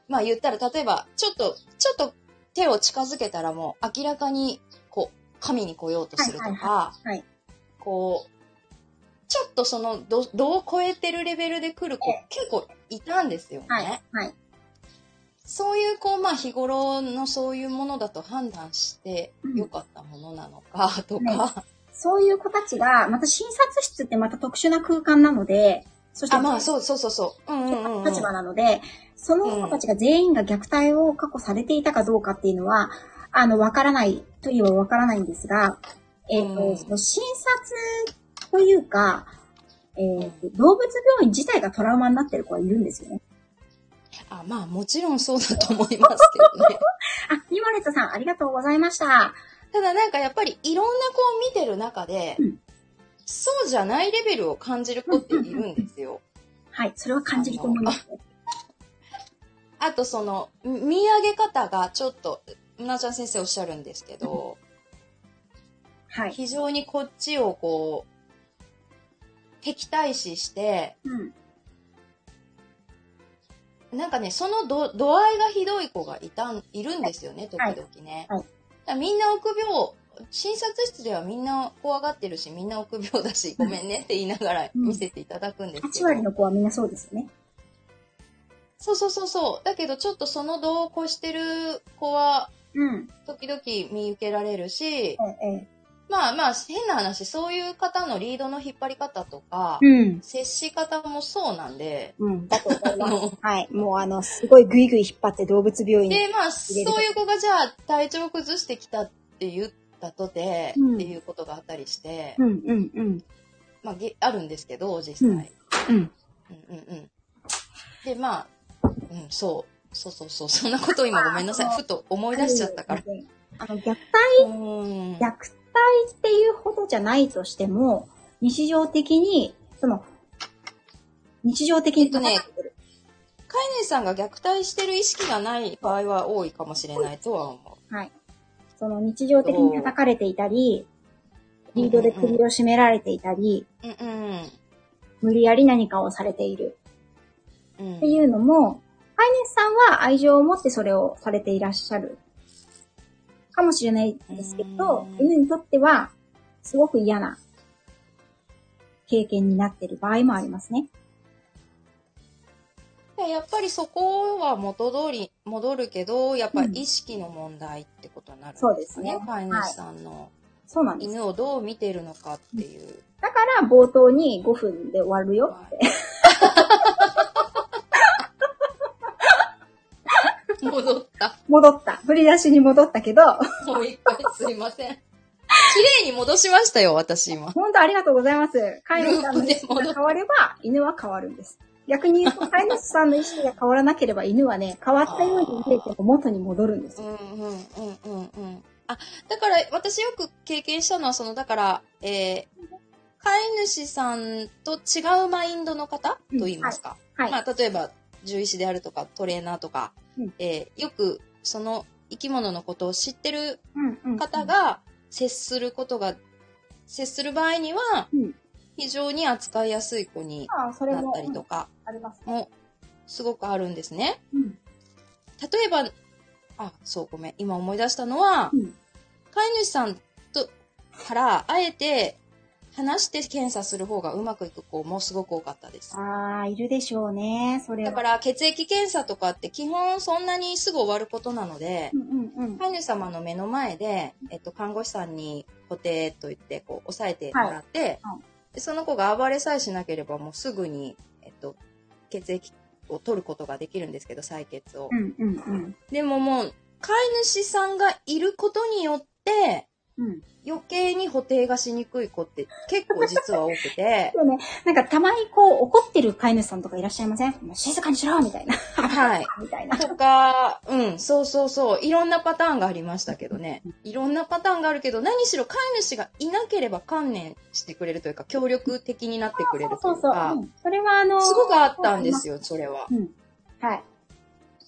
まあ言ったら、例えば、ちょっと、ちょっと手を近づけたらもう明らかに、こう、神に来ようとするとか、はいはいはいこう、ちょっとその、ど、度を超えてるレベルで来る子え、結構いたんですよね。はい。はい。そういう、こう、まあ日頃のそういうものだと判断してうん良かったものなのか、とか、ねそういう子たちが、また診察室ってまた特殊な空間なので、そして、あ、まあそうそうそうそう。うんうんうん、うん。立場なので、その子たちが全員が虐待を過去されていたかどうかっていうのは、あの、わからないといえばわからないんですが、えっ、と、うんその診察というか、えーと動物病院自体がトラウマになってる子はいるんですよね。あ、まあもちろんそうだと思いますけどね。あ、ニマレットさん、ありがとうございました。ただなんかやっぱりいろんな子を見てる中で、うんそうじゃないレベルを感じる子っているんですよ。はい、それは感じると思いますね。あとその、見上げ方がちょっと、うなちゃん先生おっしゃるんですけど、はい。非常にこっちをこう、敵対視して、うん。なんかね、その度度合いがひどい子がいたん、いるんですよね、時はい々ね。はいだからみんな臆病、診察室ではみんな怖がってるし、みんな臆病だし、ごめんねって言いながら見せていただくんですけ8ど。割の子はみんなそうですよね。そうそうそうそう。だけどちょっとその度を越してる子は、うん。時々見受けられるしえ、え、えまあまあ、変な話、そういう方のリードの引っ張り方とか、うん。接し方もそうなんで、うん。だと思いあます。の、はい。もうあの、すごいグイグイ引っ張って動物病院に。で、まあ、そういう子がじゃあ体調崩してきたって言ったとて、うんっていうことがあったりして、うんうんうん。まあ、げあるんですけど、実際。うんうん。うんうんうん。で、まあ、うん、そう。そうそうそう。そんなこと今ごめんなさい。ふと思い出しちゃったから。。あの、虐待、うん。虐待っていうほどじゃないとしても、日常的に、その、日常的にえっとね飼い主さんが虐待してる意識がない場合は多いかもしれないとは思はい。その日常的に叩かれていたり、リードで首を絞められていたり、う。うん無理やり何かをされているうん。っていうのも、飼い主さんは愛情を持ってそれをされていらっしゃるかもしれないですけどう、ん犬にとってはすごく嫌な経験になっている場合もありますね。でやっぱりそこは元通り戻るけど、やっぱり意識の問題ってことになるんですかそうですね飼い主さんのそうなんです。犬をどう見てるのかっていう。だから冒頭に5分で終わるよって。戻っ戻った。振り出しに戻ったけど、もう一回すいません。綺麗に戻しましたよ、私今。本当ありがとうございます。飼い主さんの意識が変われば、犬は変わるんです。逆に言うと、飼い主さんの意識が変わらなければ、犬はね、変わったように見えても元に戻るんですうんよ。うんうんうんうん。あ、だから私よく経験したのは、その、だから、えー、飼い主さんと違うマインドの方？とうん言いますか。はい。まあ、例えば、獣医師であるとか、トレーナーとか、うんえーよくその生き物のことを知ってる方が接することが、接する場合にはうん、非常に扱いやすい子にああ、それも、なったりとうんか。もすごくあるんですね。うん。例えば、あ、そうごめん。今思い出したのは、うん飼い主さんと、から、あえて話して検査する方がうまくいく子もすごく多かったです。ああ、いるでしょうね。それは。だから血液検査とかって基本そんなにすぐ終わることなのでう、んうんうん。飼い主様の目の前で、えっと、看護師さんに固定と言って、こう、押さえてもらって、はいはいでその子が暴れさえしなければもうすぐに、えっと、血液を取ることができるんですけど、採血を。うんうんうん。でももう、飼い主さんがいることによって、うん。余計に補填がしにくい子って結構実は多くて、そうね、なんかたまにこう怒ってる飼い主さんとかいらっしゃいません？静かにしろみたいな。はい。みたいな。とか、うん、そうそうそう、いろんなパターンがありましたけどね。いろんなパターンがあるけど、何しろ飼い主がいなければ観念してくれるというか、協力的になってくれるとそそうそう。いううかう、んそれはあのすごくあったんですよ、それは。うん。はい。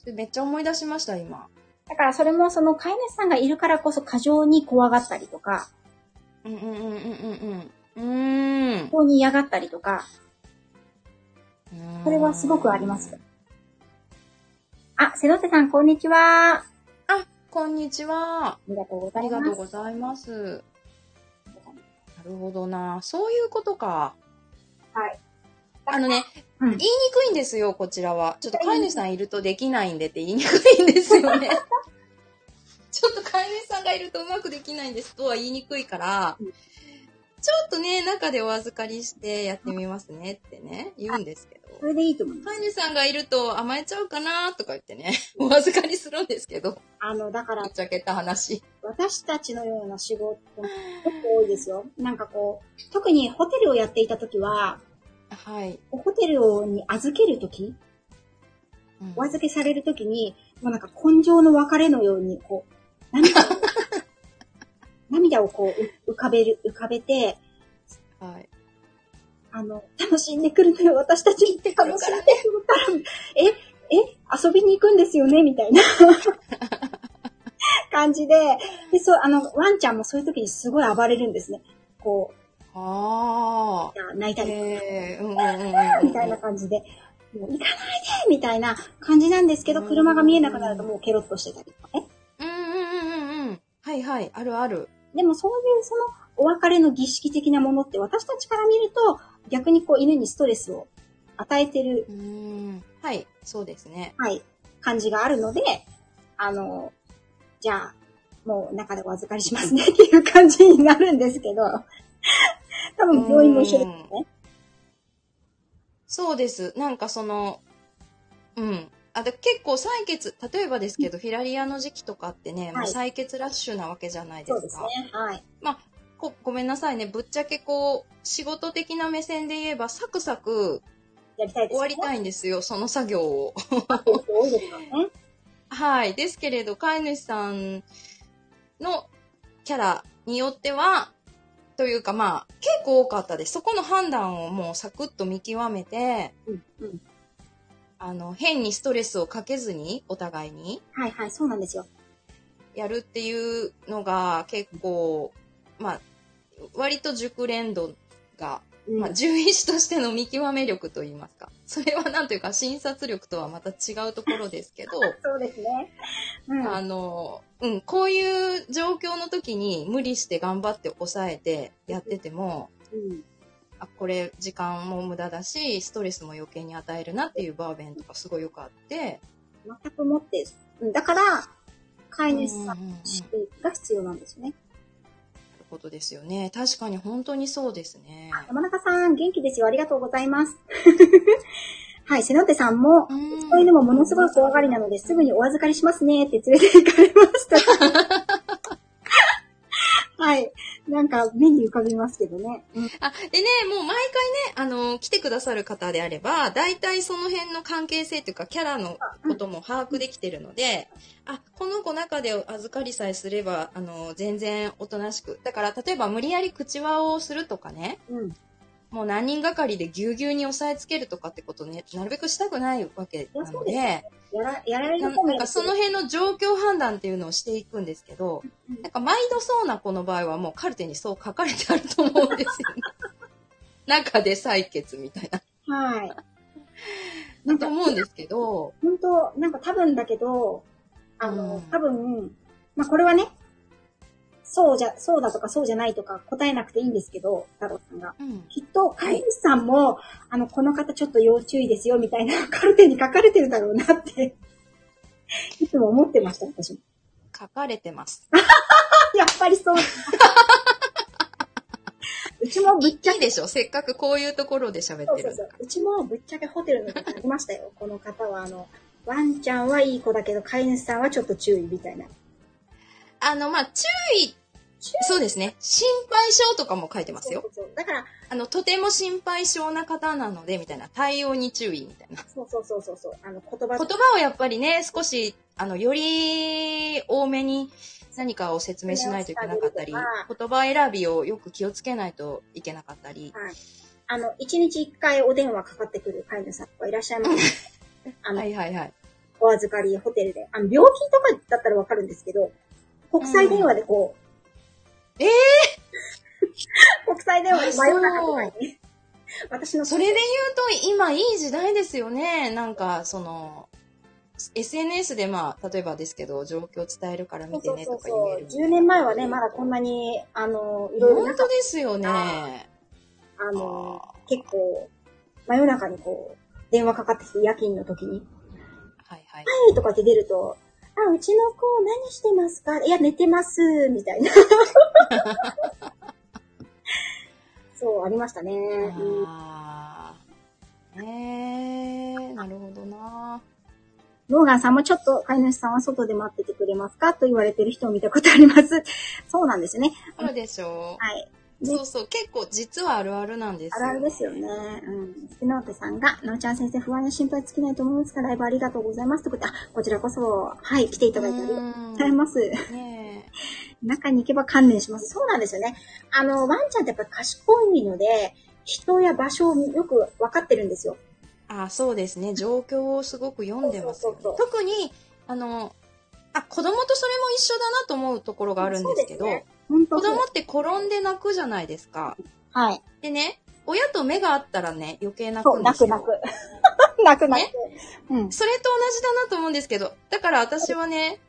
でめっちゃ思い出しました、今。だからそれもその飼い主さんがいるからこそ過剰に怖がったりとか、うんうんうんうんうんうん。うーん過剰に嫌がったりとか、うーん。それはすごくあります。あ、瀬野手さん、こんにちは。ああ、こんにちは。りがとうございます。ありがとうございます。なるほどな。そういうことか。はい。あのね、うん言いにくいんですよ、こちらは。ちょっと飼い主さんいるとできないんでって言いにくいんですよね。ちょっと飼い主さんがいるとうまくできないんですとは言いにくいから、うんちょっとね、中でお預かりしてやってみますねってね、言うんですけど。それでいいと思います。飼い主さんがいると甘えちゃうかなとか言ってね、お預かりするんですけど、あの、だからぶっ、ちゃけた話。私たちのような仕事、結構多いですよ。なんかこう、特にホテルをやっていた時は、はい。ホテルに預ける時うんお預けされる時に、もうなんか根性の別れのように、こう、涙を、涙をこう、浮かべる、浮かべて、はい。あの、楽しんでくるのよ、私たちって楽しんでくるから、え、え、遊びに行くんですよね？みたいな 感じで、で、そう、あの、ワンちゃんもそういう時にすごい暴れるんですね。こあう、泣いあ。たり、へえ、うんうんうんうん。みたいな感じで、もう行かないでみたいな感じなんですけど、車が見えなくなるともうケロッとしてたりとかね。うんうんうんうんうん。はいはい、あるある。でもそういうそのお別れの儀式的なものって私たちから見ると逆にこう犬にストレスを与えてる、うーん。はい、そうですね。はい、感じがあるので、あの、じゃあ、もう中でお預かりしますねっていう感じになるんですけど、多分病院も一緒ですよね。そうです。なんかその、うん。あで結構採血、例えばですけど、フィラリアの時期とかってね、もう採血ラッシュなわけじゃないですか。そうですね。はい。こごめんなさいね。ぶっちゃけこう、仕事的な目線で言えば、サクサクやりたいです終わりたい。いんですよ、その作業を。多いですからね。はい。ですけれど、飼い主さんのキャラによっては、というかまあ、結構多かったです。そこの判断をもうサクッと見極めて、うん。うん。あの、変にストレスをかけずに、お互いにはいはい、そうなんですよ。やるっていうのが結構、まあ、割と熟練度が、うんまあ、獣医師としての見極め力といいますか。それはなんというか診察力とはまた違うところですけど、そうですね。うん。あの、うん、こういう状況の時に無理して頑張って抑えてやってても、うん。あ、これ時間も無駄だし、ストレスも余計に与えるなっていう場面とかすごいよくあって、全くもって、うんだから、飼い主さんが必要なんですね。ってことですよね。確かに本当にそうですね。山中さん、元気ですよ。ありがとうございます。はい、瀬ノ手さんも、うんそういうのもものすごい怖がりなので、すぐにお預かりしますねって連れて行かれました。はい。なんか、目に浮かびますけどね。うんあ、でね、もう毎回ね、あの、来てくださる方であれば、大体その辺の関係性というか、キャラのことも把握できてるので、あ、この子中で預かりさえすれば、あの、全然おとなしく。だから、例えば無理やり口輪をするとかね、うん。もう何人がかりでぎゅうぎゅうに押さえつけるとかってことね、なるべくしたくないわけなので、やら、やられなるなんかその辺の状況判断っていうのをしていくんですけど、うんなんか毎度そうな子の場合はもうカルテにそう書かれてあると思うんですよね。中で採血みたいな。はい。なだんか、と思うんですけど、本当なんか多分だけど、あの、うん多分、まあ、これはね、そうじゃ、そうだとかそうじゃないとか答えなくていいんですけど、太郎さんが。うん。きっと、飼い主さんも、あの、この方ちょっと要注意ですよ、みたいな カルテに書かれてるだろうなって、いつも思ってました、私も。書かれてます。やっぱりそう。うちもぶっちゃけ、いいでしょせっかくこういうところで喋ってる。そうそうそううちもぶっちゃけホテルの方ありましたよ。この方は、あの、ワンちゃんはいい子だけど、飼い主さんはちょっと注意みたいな。ら。あの、まあ、注意、そうですね。心配性とかも書いてますよそ。うそうそうだから、あの、とても心配性な方なので、みたいな。対応に注意、みたいな。そうそうそうそうそう。あの、言葉言葉をやっぱりね、少し、あの、より多めに何かを説明しないといけなかったり、言葉選びをよく気をつけないといけなかったり。はい。あの、一日一回お電話かかってくる飼い主さんはいらっしゃいます。あの、はいはいはい。お預かりホテルで。あの、病気とかだったらわかるんですけど、国際電話でこう。ええ 国際電話で真夜中とかにね。私のそれで言うと、今いい時代ですよね。なんか、その、SNS でまあ、例えばですけど、状況伝えるから見てねとか言える。10年前はね、まだこんなに、あの、いろいろな本当ですよね。た、あの、結構、真夜中にこう、電話かかってきて夜勤の時に、はいはい。はいとかって出ると、あ、うちの子何してますか？いや、寝てます、みたいな。そう、ありましたね。うんえー、なるほどな。ローガンさんもちょっと飼い主さんは外で待っててくれますか？と言われてる人を見たことあります。そうなんですよね。そうでしょはい。う。そうそう、結構実はあるあるなんですよ。あるあるですよね。うん。スノーテさんが、なおちゃん先生不安や心配尽きないと思いますが、ライブありがとうございます。ということで、あ、こちらこそ、はい、来ていただいてありがとうございます。ね中に行けば観念します。そうなんですよね。あの、ワンちゃんってやっぱり賢いので、人や場所をよく分かってるんですよ。あそうですね。状況をすごく読んでますよね特に、あの、あ、子供とそれも一緒だなと思うところがあるんですけど、子供って転んで泣くじゃないですか。はい。でね、親と目があったらね、余計泣そう、くんですよ。泣く泣く。泣く泣く。うん。それと同じだなと思うんですけど、だから私はね、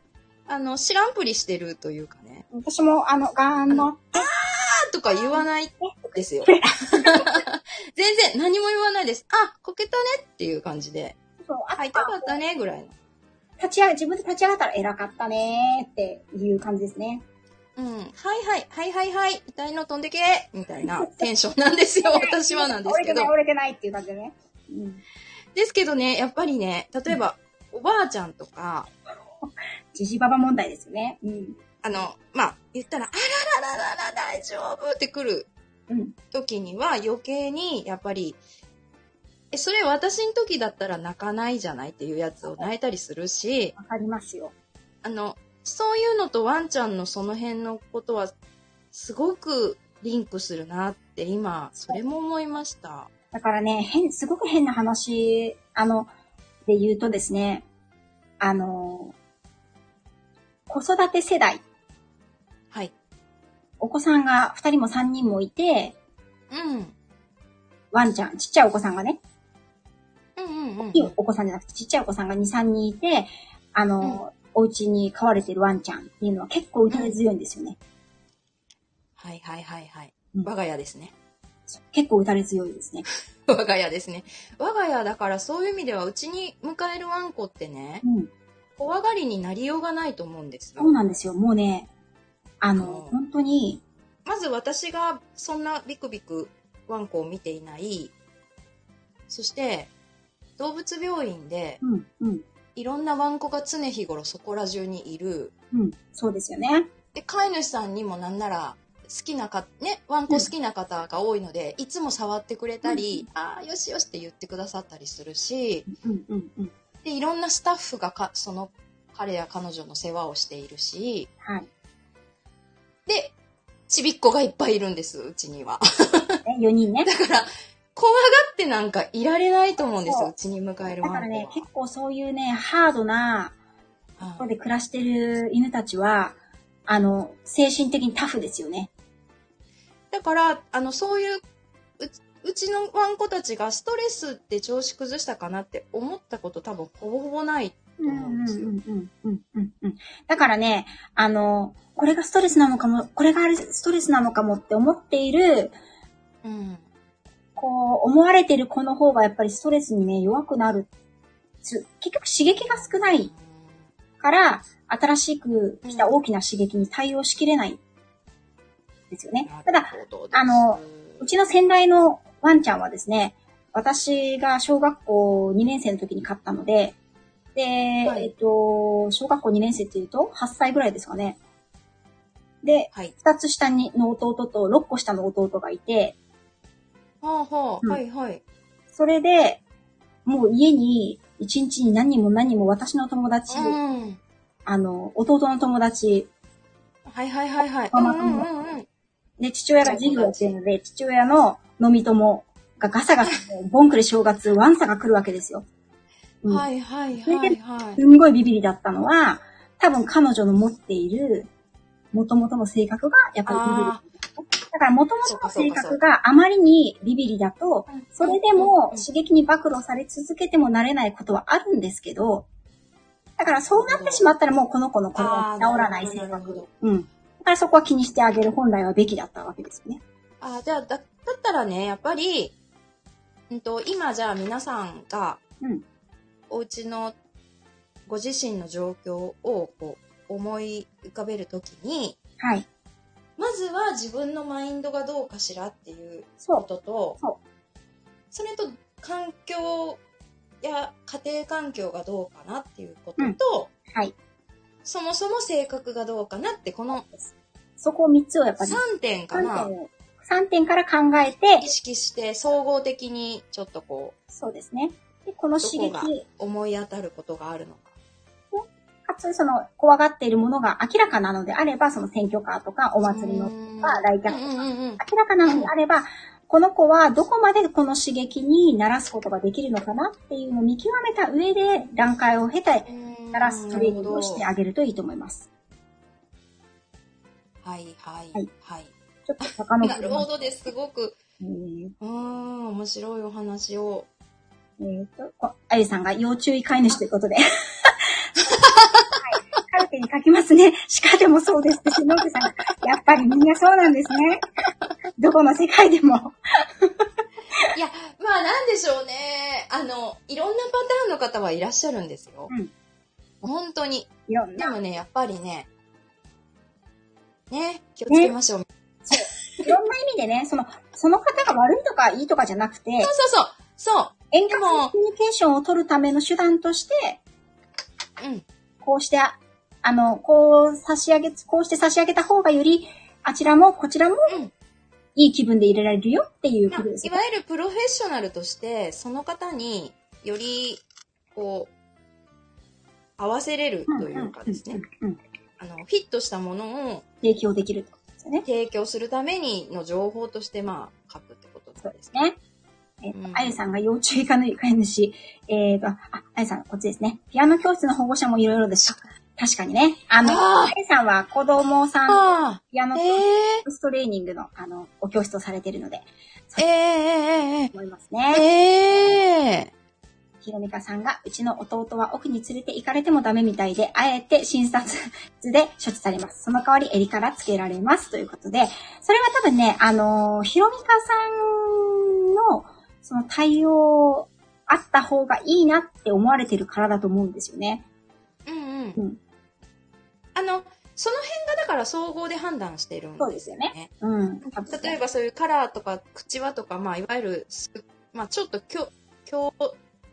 あの、知らんぷりしてるというかね、私も、あの、ガーンの、あーとか言わないですよ。全然何も言わないです。あ、こけたねっていう感じで、そう、ああ、痛かったねぐらいの。立ち上が、自分で立ち上がったら偉かったねーっていう感じですね。うん。はいはい、はいはいはい、痛いの飛んでけみたいなテンションなんですよ、私はなんですけど折れてない、。折れてないっていう感じでね。うん。ですけどね、やっぱりね、例えば、おばあちゃんとか、じじばば問題ですよね。うん。あの、まあ、言ったら、あららららら、大丈夫って来るうん。時には余計に、やっぱり、え、それ私の時だったら泣かないじゃないっていうやつを泣いたりするし、わかりますよ。あの、そういうのとワンちゃんのその辺のことは、すごくリンクするなって今、それも思いました。だからね、変、すごく変な話、あの、で言うとですね、あの、子育て世代、はい。お子さんが2人も3人もいて、うん。ワンちゃん、ちっちゃいお子さんがね、うんうんうん大きいお子さんじゃなくてちっちゃいお子さんが2、3人いて、あの、お家に飼われてるワンちゃんっていうのは結構打たれ強いんですよね。はいはいはいはい。うん我が家ですね。結構打たれ強いですね。我が家ですね。我が家だからそういう意味ではうちに迎えるワンコってね、うん。怖がりになりようがないと思うんですよそう。なんですよ。もうね、あの、うん本当に、まず私がそんなビクビクワンコを見ていない。そして、動物病院でうん、うん、いろんなワンコが常日頃そこら中にいる。うん。そうですよね。で、飼い主さんにもなんなら、好きなか、ね、ワンコ好きな方が多いので、いつも触ってくれたり、ああ、よしよしって言ってくださったりするし、うん、うん、うん。で、いろんなスタッフがか、その彼や彼女の世話をしているし、はい。で、ちびっこがいっぱいいるんです、うちには。ね、4人ね。だから、怖がってなんかいられないと思うんですよ、そううちに迎えるワンコは。だからね、結構そういうね、ハードなところで暮らしてる犬たちは、あの、精神的にタフですよね。だから、あの、そういう、うちうちのワンコたちがストレスで調子崩したかなって思ったこと多分ほぼほぼない。うんうんうんうんうんうんうん。だからね、あの、これがストレスなのかも、これがあれストレスなのかもって思っている、うん。こう、思われてる子の方がやっぱりストレスにね、弱くなる。つ結局刺激が少ないから、新しく来た大きな刺激に対応しきれない。ですよね。ただ、あの、うちの先代のワンちゃんはですね、私が小学校2年生の時に飼ったので、で、はいえっと、小学校2年生っていうと8歳ぐらいですかね。で、はい。2つ下にの弟と6個下の弟がいて、はあはあ、うんはいはい。それで、もう家に1日に何人も何人も私の友達、うん。あの、弟の友達、はいはいはいはい。ママうんうんうんうん。で、父親が授業やってるので、父親の飲み友がガサガサ、ボンクレ正月、ワンサが来るわけですよ。うんはいはいはいはい。すんごいビビリだったのは、多分彼女の持っている元々の性格がやっぱりビビリあ。だから元々の性格があまりにビビリだと、それでも刺激に暴露され続けてもなれないことはあるんですけど、だからそうなってしまったらもうこの子のこれは治らない性格。ど。うん。だからそこは気にしてあげる本来はべきだったわけですよね。あーじゃあだ、だったらね、やっぱり、うんと、今じゃあ皆さんが、うんお家のご自身の状況をこう思い浮かべるときに、はい。まずは自分のマインドがどうかしらっていう。ことと、それと環境や家庭環境がどうかなっていうことと、うんはい。そもそも性格がどうかなって、このそこを3つをやっぱり、3点か3な点、を、3点から考えて意、識して総合的にちょっとこそうですね。で、この刺激思い当たることがあるのか。かつその怖がっているものが明らかなのであれば、その選挙カーとかお祭りのとか来客とか、明らかなのであれば、この子はどこまでこの刺激に慣らすことができるのかなっていうのを見極めた上で段階を経て、慣らすトレーニングをしてあげるといいと思います。はいはいはいはい。ちょっと坂のなるほどです。すごく、えーうーん、面白いお話を。えーと、こあゆさんが要注意飼い主ということで。はい。カルテに書きますね。鹿でもそうですって、のぶさんが。やっぱりみんなそうなんですね。どこの世界でも。いや、まあなんでしょうね。あの、いろんなパターンの方はいらっしゃるんですよ。うん本当に。いろんな、でもね、やっぱりね、ね、気をつけましょう。いろんな意味でね、その、その方が悪いとかいいとかじゃなくて、そうそうそう。そう。遠隔コミュニケーションを取るための手段として、うん。こうして、ああの、こう差し上げ、こうして差し上げた方がより、あちらもこちらもうん、いい気分で入れられるよっていうまあことですよ。いわゆるプロフェッショナルとして、その方により、こう、合わせれるというかですね、あの、フィットしたものを提供できるとね。提供するためにの情報として、まあ、書くってことそなんですね。えっ、と、うんあゆさんが要注意かの飼い主。えっ、と、あ、あゆさん、こっちですね。ピアノ教室の保護者もいろいろです。確かにね。あの、あゆさんは子供さん、あピアノあ、えストレーニングの、あの、お教室をされてるので、ええええ思いますえね。ええひろみかさんが、うちの弟は奥に連れて行かれてもダメみたいで、あえて診察室で処置されます。その代わり襟からつけられます。ということで、それは多分ね、あのーひろみかさんの、その対応あった方がいいなって思われてるからだと思うんですよね。うんうん。うんあの、その辺がだから総合で判断してるんそうですよね。うん。例えばそういうカラーとか口輪とか、まあ、いわゆるす、まあ、ちょっと強、強、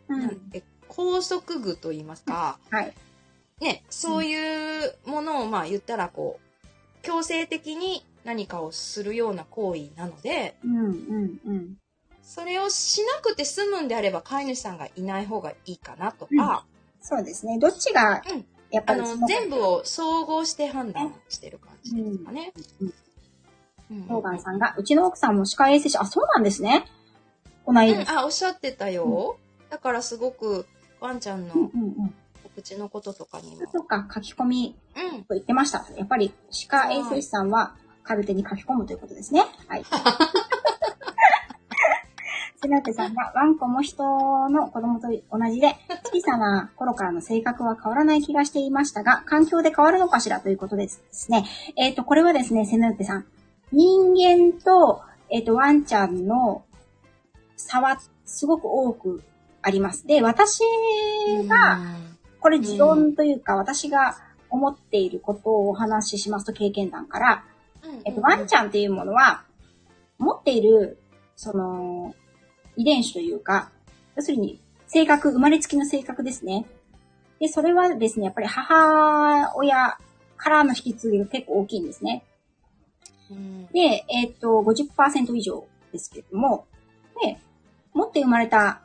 うん。なんて、高速具と言いますか、はい。ね、そういうものを、まあ、言ったら、こう、強制的に何かをするような行為なので、うん、うん、うん。それをしなくて済むんであれば、飼い主さんがいない方がいいかなとか、そうですね。どっちがうん、やっぱあの、りその全部を総合して判断してる感じですかね。うんうんローガンさんが、うちの奥さんも歯科衛生士、あ、そうなんですね。この間。うん、あ、おっしゃってたよ。だからすごく、ワンちゃんのうん、うん、うん。お口のこととかにも。とか書き込みうん。と言ってました。やっぱり歯科衛生士さんはカルテに書き込むということですね。はい。セナテさんが、ワンコも人の子供と同じで、小さな頃からの性格は変わらない気がしていましたが、環境で変わるのかしら？ということですですね。えっ、と、これはですね、セナテさん。人間と、えっ、と、ワンちゃんの差はすごく多くあります。で、私が、これ持論というか、私が思っていることをお話ししますと経験談から、うん、えっと、ワンちゃんっていうものは、持っている、その、遺伝子というか、要するに、性格、生まれつきの性格ですね。で、それはですね、やっぱり母親からの引き継ぎが結構大きいんですね。うん、で、えっと、50%以上ですけれども、で、持って生まれた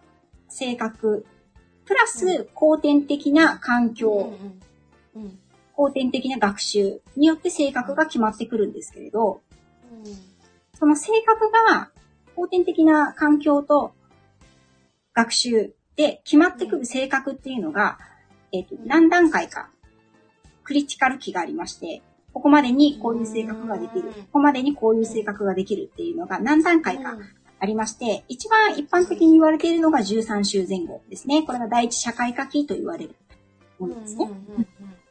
性格、プラス後天的な環境、うん、うん、後天的な学習によって性格が決まってくるんですけれど、うん。その性格が後天的な環境と学習で決まってくる性格っていうのが、えっ、と、何段階かクリティカル期がありまして、ここまでにこういう性格ができる、うん。ここまでにこういう性格ができるっていうのが何段階かありまして、一番一般的に言われているのが13週前後ですね。これが第一社会科期と言われるものですね。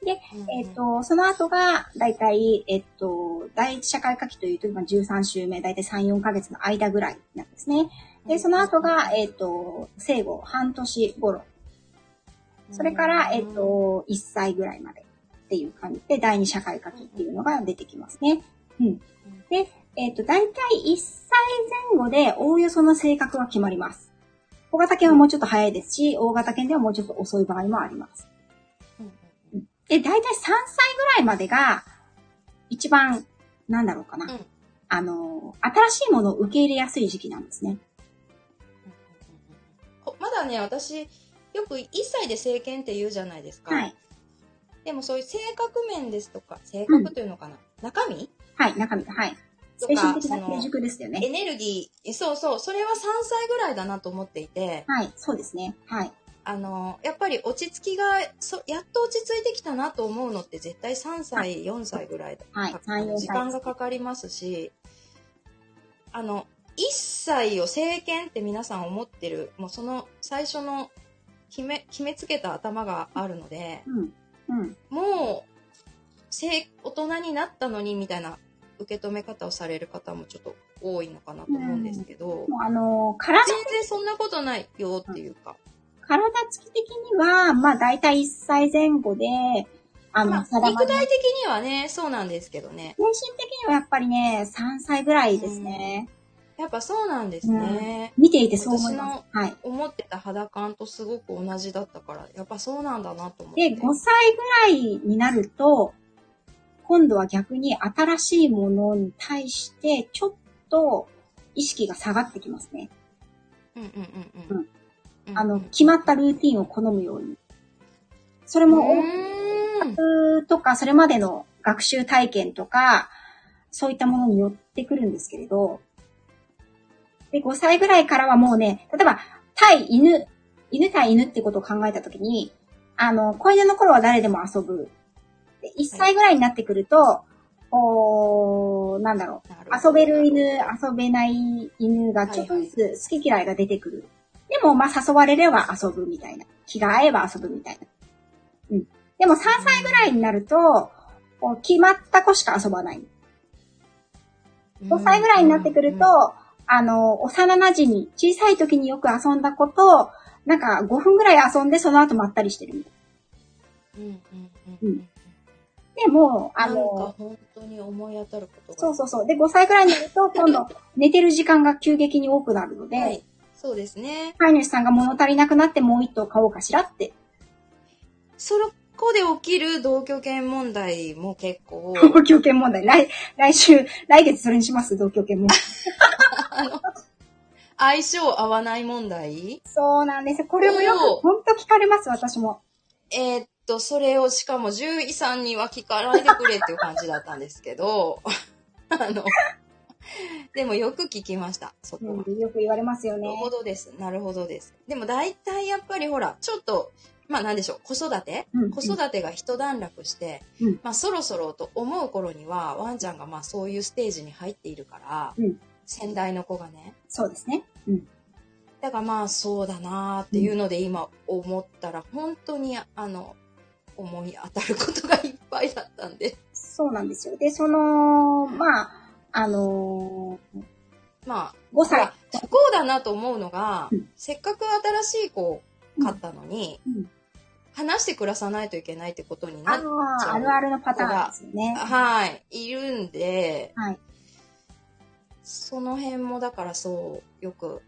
で、えっ、と、その後が、だいたい、えっ、と、第一社会科期というと、今13週目、だいたい3、4ヶ月の間ぐらいなんですね。で、その後が、えっ、と、生後半年頃。それから、えっ、と、1歳ぐらいまでっていう感じで、第二社会科期っていうのが出てきますね。うん。で、えっ、と、だいたい1歳前後で、おおよその性格が決まります。小型犬はもうちょっと早いですし、大型犬ではもうちょっと遅い場合もあります。で、だいたい3歳ぐらいまでが、一番、なんだろうかな。うんあの、新しいものを受け入れやすい時期なんですね。こまだね、私、よく1歳で成犬って言うじゃないですか。はい。でもそういう性格面ですとか、性格というのかな、中身？はい、中身が、はい。精神的な成熟ですよね。エネルギー、そうそう、それは3歳ぐらいだなと思っていて、はい、そうですね。はい。あの、やっぱり落ち着きが、そやっと落ち着いてきたなと思うのって絶対3歳、4歳ぐらいだ。はいか3 4歳時間がかかりますし、あの、1歳を成犬って皆さん思ってる、もうその最初の決め、決めつけた頭があるので、うん。うん。もう、せ大人になったのにみたいな受け止め方をされる方もちょっと多いのかなと思うんですけど、もうあの、体、全然そんなことないよっていうか、体つき的には、まあ大体1歳前後で、あの、まあ、肉体的にはね、そうなんですけどね。精神的にはやっぱりね、3歳ぐらいですね。やっぱそうなんですね。見ていてそう思います。はい。思ってた肌感とすごく同じだったから、やっぱそうなんだなと思って。で、5歳ぐらいになると、今度は逆に新しいものに対して、ちょっと意識が下がってきますね。うんうんうんうん。うんあの、決まったルーティンを好むように。それも、うーんとか、それまでの学習体験とか、そういったものによってくるんですけれど、で、5歳ぐらいからはもうね、例えば、対犬、犬対犬ってことを考えたときに、あの、子犬の頃は誰でも遊ぶ。で、1歳ぐらいになってくると、おーなんだろう。遊べる犬、遊べない犬がちょっとずつ好き嫌いが出てくる。でも、まあ、誘われれば遊ぶみたいな。気が合えば遊ぶみたいな。うん。でも、3歳ぐらいになると、こう決まった子しか遊ばない。5歳ぐらいになってくると、あの、幼馴染、小さい時によく遊んだ子と、なんか5分ぐらい遊んでその後まったりしてるみたいうんうんうん。で、もう、あの、本当に思い当たることが。そうそうそう。で、5歳ぐらいになると、今度、寝てる時間が急激に多くなるので、はい。そうですね。飼い主さんが物足りなくなってもう一頭買おうかしらって。そこで起きる同居権問題も結構、同居権問題。来、来週、来月それにします同居権問題。相性合わない問題？そうなんですよ。これもよく、ほんと聞かれます、私も。えーっと、それをしかも獣医さんには聞かないでくれっていう感じだったんですけど、あの、でもよく聞きました、そこは。うんよく言われますよねなる。ほどです。なるほどです。でも大体やっぱりほら、ちょっと、まあなんでしょう、子育て、うん子育てが一段落して、うんまあそろそろと思う頃には、ワンちゃんがまあそういうステージに入っているから、うん先代の子がね。そうですね。うん。だからまあそうだなーっていうので今思ったら、本当にあの、思い当たることがいっぱいだったんで。そうなんですよ。で、その、まあ、あのーまあ、5歳。不幸だなと思うのが、うんせっかく新しい子を飼ったのに、うん話して暮らさないといけないってことにあなっあ、あるあるのパターンですよね。はい、いるんで、はい。その辺もだからそう、よく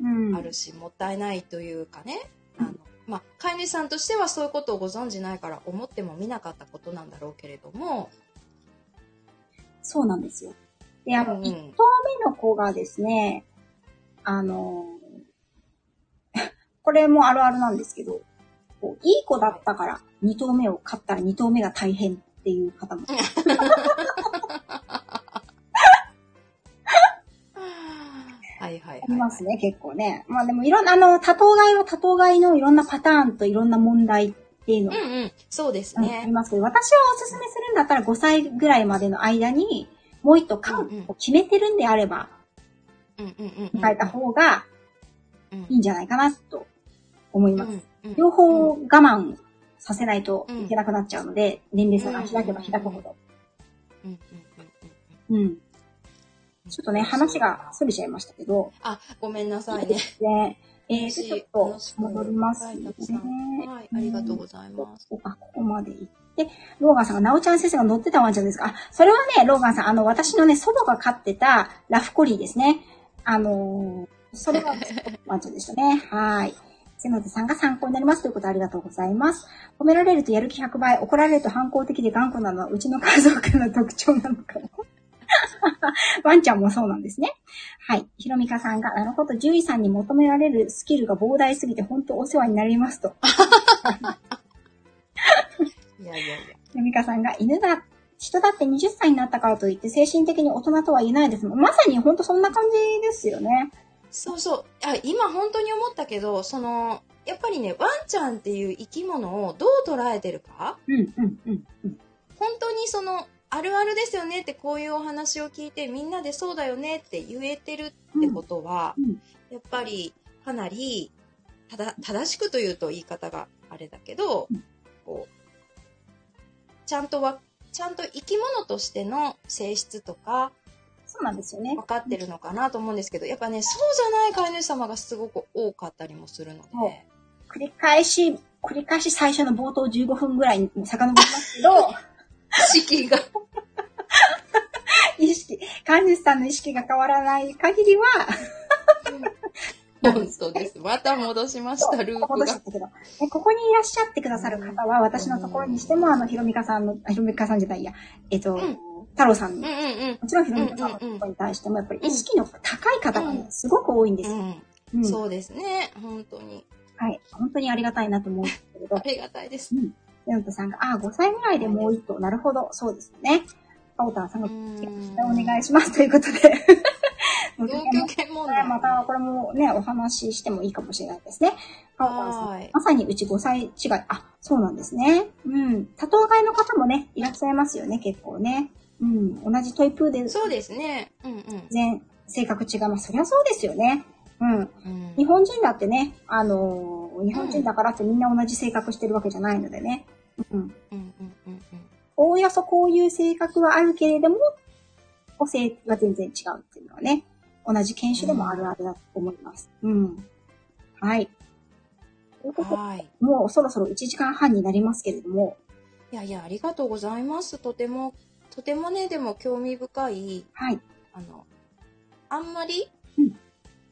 うん。あるし、もったいないというかね、あの、まあ、飼い主さんとしてはそういうことをご存じないから思っても見なかったことなんだろうけれども、そうなんですよ。で、あの、うん1頭目の子がですね、あのー これもあるあるなんですけど、こういい子だったから2頭目を飼ったら2頭目が大変っていう方も。はいはいはい、ありますね、結構ね。まあでもいろんな、あの、多頭飼いは多頭飼いのいろんなパターンといろんな問題っていうのが、うんうん、そうですうんあねり。ますけど、私はおすすめするんだったら5歳ぐらいまでの間に、もう一頭飼うを決めてるんであれば。変えた方がうんいいんじゃないかなと思います。両方我慢させないといけなくなっちゃうので、年齢差が開けば開くほど。うん。ちょっとね、話が逸れちゃいましたけど、あ、ごめんなさいね。で、えー、ちょっと戻りますね。はい、ありがとうございます。ここここまで行って、ローガンさんが、なおちゃん先生が乗ってたワンちゃんですか？あ、それはね、ローガンさん、あの、私のね、祖母が飼ってたラフコリーですね。あのーそれはワンちゃんでしたね。はい。瀬野手さんが参考になりますということありがとうございます。褒められるとやる気100倍、怒られると反抗的で頑固なのはうちの家族の特徴なのかな？ワンちゃんもそうなんですね。はい。ひろみかさんが、なるほど、獣医さんに求められるスキルが膨大すぎて本当お世話になりますと。いやいやいや。ひろみかさんが、犬だ、人だって20歳になったからといって精神的に大人とは言えないですもん。まさに本当そんな感じですよね。そうそう。あ今本当に思ったけど、その、やっぱりね、ワンちゃんっていう生き物をどう捉えてるか？うん、うん、うん、うん。本当にその、あるあるですよねってこういうお話を聞いてみんなでそうだよねって言えてるってことは、うんうんやっぱりかなりただ正しくというと言い方があれだけど、うんこうちゃんとわちゃんと生き物としての性質とかそうなんですよね分。かってるのかなと思うんですけどやっぱねそうじゃない飼い主様がすごく多かったりもするので、繰り返し、繰り返し最初の冒頭15分ぐらいに遡りますけど、意識が。意識、神主さんの意識が変わらない限りは、本当です。また戻しました、ループが戻しちゃっ。たけど、えここにいらっしゃってくださる方は、私のところにしても、あの、ひろみかさんの、あひろみかさんじゃないや、えっと、ん太郎さんの、うんうんもちろんひろみかさんのところに対しても、やっぱり意識の高い方がね、すごく多いんですよ。うん。ううんん。そうですね。本当に。はい。本当にありがたいなと思うんですけれどあ、りがたいです。ヨントさんが、あ、5歳ぐらいでもう一頭。なるほど。そうですね。パオタンさんが、うんお願いします。ということで。同居権問題。また、これもね、お話ししてもいいかもしれないですね。まさにうち5歳違い。あ、そうなんですね。うん。多頭飼いの方もね、いらっしゃいますよね、結構ね。うん。同じトイプーでそうですね。うんうん。全然性格違います。そりゃそうですよね。うん。うん日本人だってね、あのー日本人だからってみんな同じ性格してるわけじゃないのでね。うん。うんうんうんうん。おおよそこういう性格はあるけれども、個性が全然違うっていうのはね、同じ犬種でもあるあるだと思います。うん。はい。ということで、はい。もうそろそろ1時間半になりますけれども、いやいや、ありがとうございます。とても、とてもね、でも興味深い、はい。あの、あんまりうん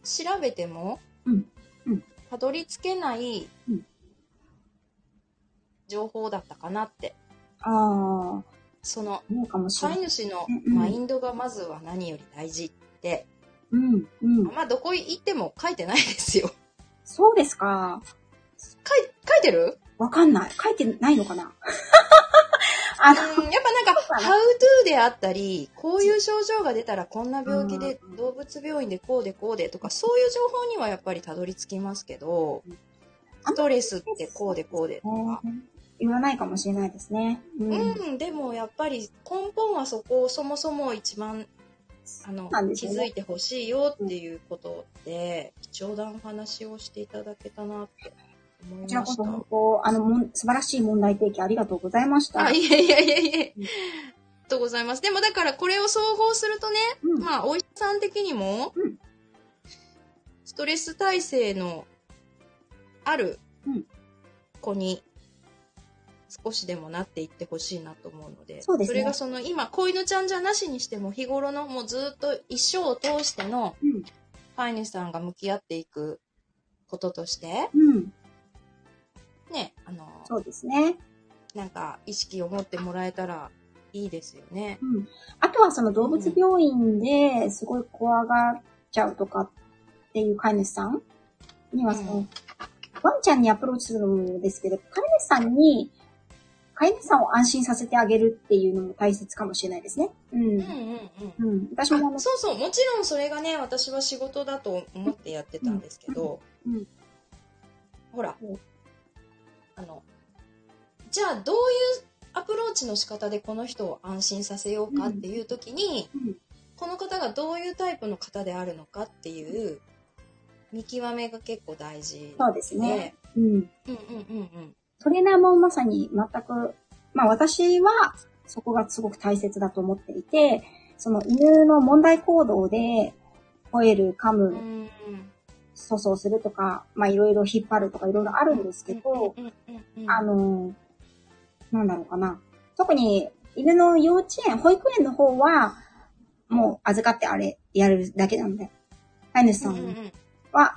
調べてもうんうん、たどり着けないうん情報だったかなって。ああ、その、飼ないい。主のうんマインドがまずは何より大事って、うん、うん。まあ、どこ行っても書いてないですよ。そうですか？書い書いてる？わかんない。書いてないのかな？あうん、の、やっぱなんか、そうだね How to であったり、こういう症状が出たらこんな病気で、うん動物病院でこうでこうでとか、そういう情報にはやっぱりたどり着きますけどうん、ストレスってこうでこうでとか。言わないかもしれないですね。うん。うん、でもやっぱり根本はそこをそもそも一番あの、ね気づいてほしいよっていうことで、貴重なお話をしていただけたなって思いこまちらこそ本した。当、あの、もん素晴らしい問題提起ありがとうございました。あ、いえいえいえいえ。うんありがとうございます。でもだからこれを総合するとね、うんまあ、お医者さん的にも、うんストレス耐性のあるうん子に少しでもなっていってほしいなと思うので、そうですねれがその今、子犬ちゃんじゃなしにしても日頃のもうずっと一生を通してのうん。飼い主さんが向き合っていくこととして、うん。ね、あの、そうですね。なんか意識を持ってもらえたらいいですよね。うん。あとはその動物病院ですごい怖がっちゃうとかっていう飼い主さんにはその、うんワンちゃんにアプローチするのですけど、飼い主さんに、飼い主さんを安心させてあげるっていうのも大切かもしれないですね。うん。うんうんうん。うん。私もそうそう、もちろんそれがね、私は仕事だと思ってやってたんですけど、うんうんほらうん、あの、じゃあどういうアプローチの仕方でこの人を安心させようかっていう時に、うんこの方がどういうタイプの方であるのかっていう見極めが結構大事そうですね。うん。うんうんうんうん。トレーナーもまさに全く、まあ私はそこがすごく大切だと思っていて、その犬の問題行動で、吠える、噛む、うん粗相するとか、まあいろいろ引っ張るとかいろいろあるんですけど、あの、なんだろうかな。特に犬の幼稚園、保育園の方は、もう預かってあれ、やるだけなので、飼い主さん。は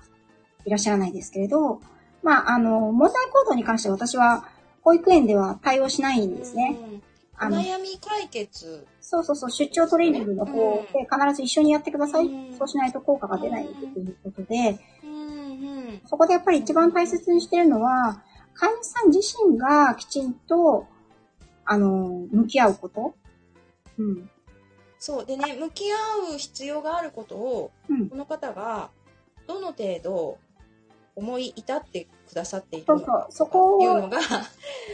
いらっしゃらないですけれど、まあ、あの、問題行動に関して私は、保育園では対応しないんですね。うんあの、悩み解決そうそうそう、出張トレーニングの方で必ず一緒にやってください。うんそうしないと効果が出ないということで、そこでやっぱり一番大切にしてるのは、飼い主さん自身がきちんと、あの、向き合うこと。うん。そうでね向き合う必要があることをうん。この方がどの程度思い至ってくださっているというのが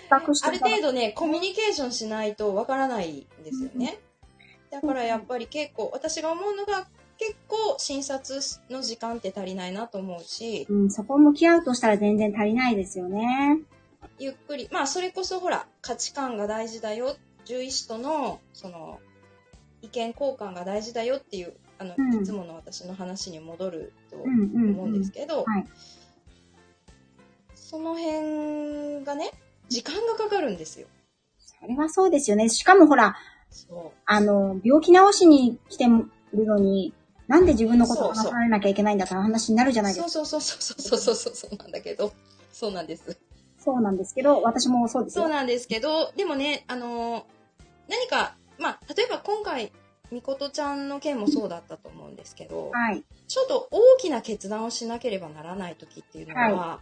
ある程度ねコミュニケーションしないとわからないんですよね。だからやっぱり結構私が思うのが結構診察の時間って足りないなと思うしうん、そこを向き合うとしたら全然足りないですよね。ゆっくりまあそれこそほら価値観が大事だよ獣医師とのその意見交換が大事だよっていうあの、うん。いつもの私の話に戻るとうんうん、思うんですけど、はいその辺がね、時間がかかるんですよ。それはそうですよね。しかもほら、あの、病気治しに来てるのに、なんで自分のことを考えなきゃいけないんだって話になるじゃないですか。そうそうそうそうそうそうそうなんだけど、そうなんです。そうなんですけど、私もそうですそうなんですけど、でもね、あの、何か、まあ、例えば今回、みことちゃんの件もそうだったと思うんですけど、はい、ちょっと大きな決断をしなければならない時っていうのは、は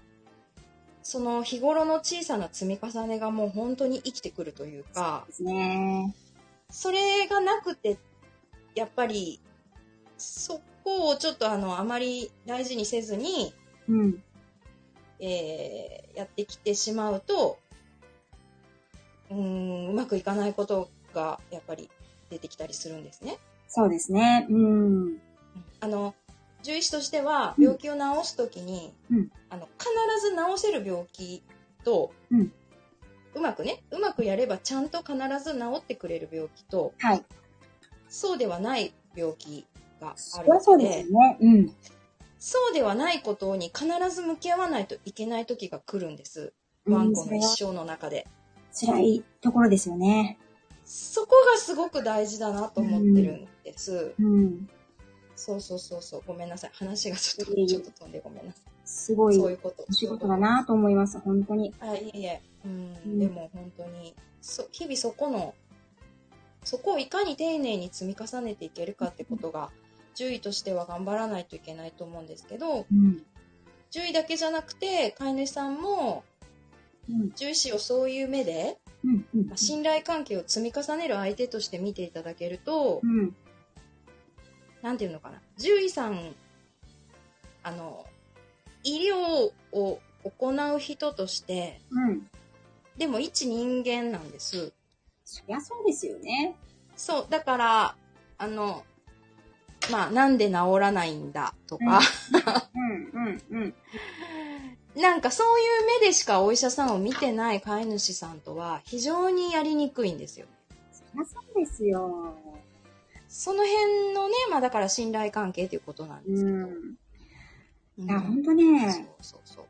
その日頃の小さな積み重ねがもう本当に生きてくるというか、ですね。それがなくて、やっぱり、そこをちょっとあの、あまり大事にせずに、うん。えーやってきてしまうと、うーん、うまくいかないことがやっぱり出てきたりするんですね。そうですね。うん。あの、獣医師としては、うん病気を治すときに、うんあの、必ず治せる病気と、うんうまくね、うまくやればちゃんと必ず治ってくれる病気と、はい。そうではない病気があそるわりゃそうでね。うん。そうではないことに必ず向き合わないといけない時が来るんです。うん、ワンコの一生の中で。辛いところですよね。そこがすごく大事だなと思ってるんです。うん。そうそうそうそう。ごめんなさい。話がちょっと、いえいえちょっと飛んでごめんなさい。すごいそういうこと。お仕事だなと思います、本当に。あ、いえいえ。うん、うんでも本当に、そ日々そこの、そこをいかに丁寧に積み重ねていけるかってことが、獣医としては頑張らないといけないと思うんですけど、うん。獣医だけじゃなくて、飼い主さんも、うん。獣医師をそういう目で、うん。うんまあ、信頼関係を積み重ねる相手として見ていただけると、うん。なんていうのかな、獣医さん、あの、医療を行う人として、うん。でも一人間なんです。そりゃそうですよね。そう、だから、あの、まあ、なんで治らないんだとか、うん。うん。うん。なんかそういう目でしかお医者さんを見てない飼い主さんとは非常にやりにくいんですよ。そりゃそうですよ。その辺のね、まあだから信頼関係ということなんですけど。うん。うんいや、本当そうね、そうそう。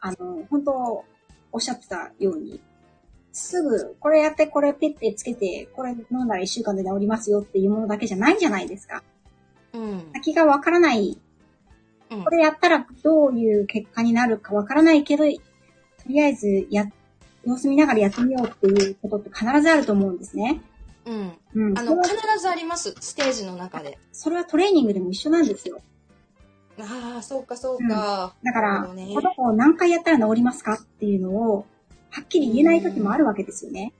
あの、本当おっしゃってたように、すぐ、これやって、これペッてつけて、これ飲んだら一週間で治りますよっていうものだけじゃないじゃないですか。うん。先がわからない。うんこれやったらどういう結果になるかわからないけど、とりあえずや、様子見ながらやってみようっていうことって必ずあると思うんですね。うん。うん。あの、必ずあります。ステージの中で。それはトレーニングでも一緒なんですよ。ああ、そうかそうか。だから、ねこの子何回やったら治りますかっていうのを、はっきり言えない時もあるわけですよね。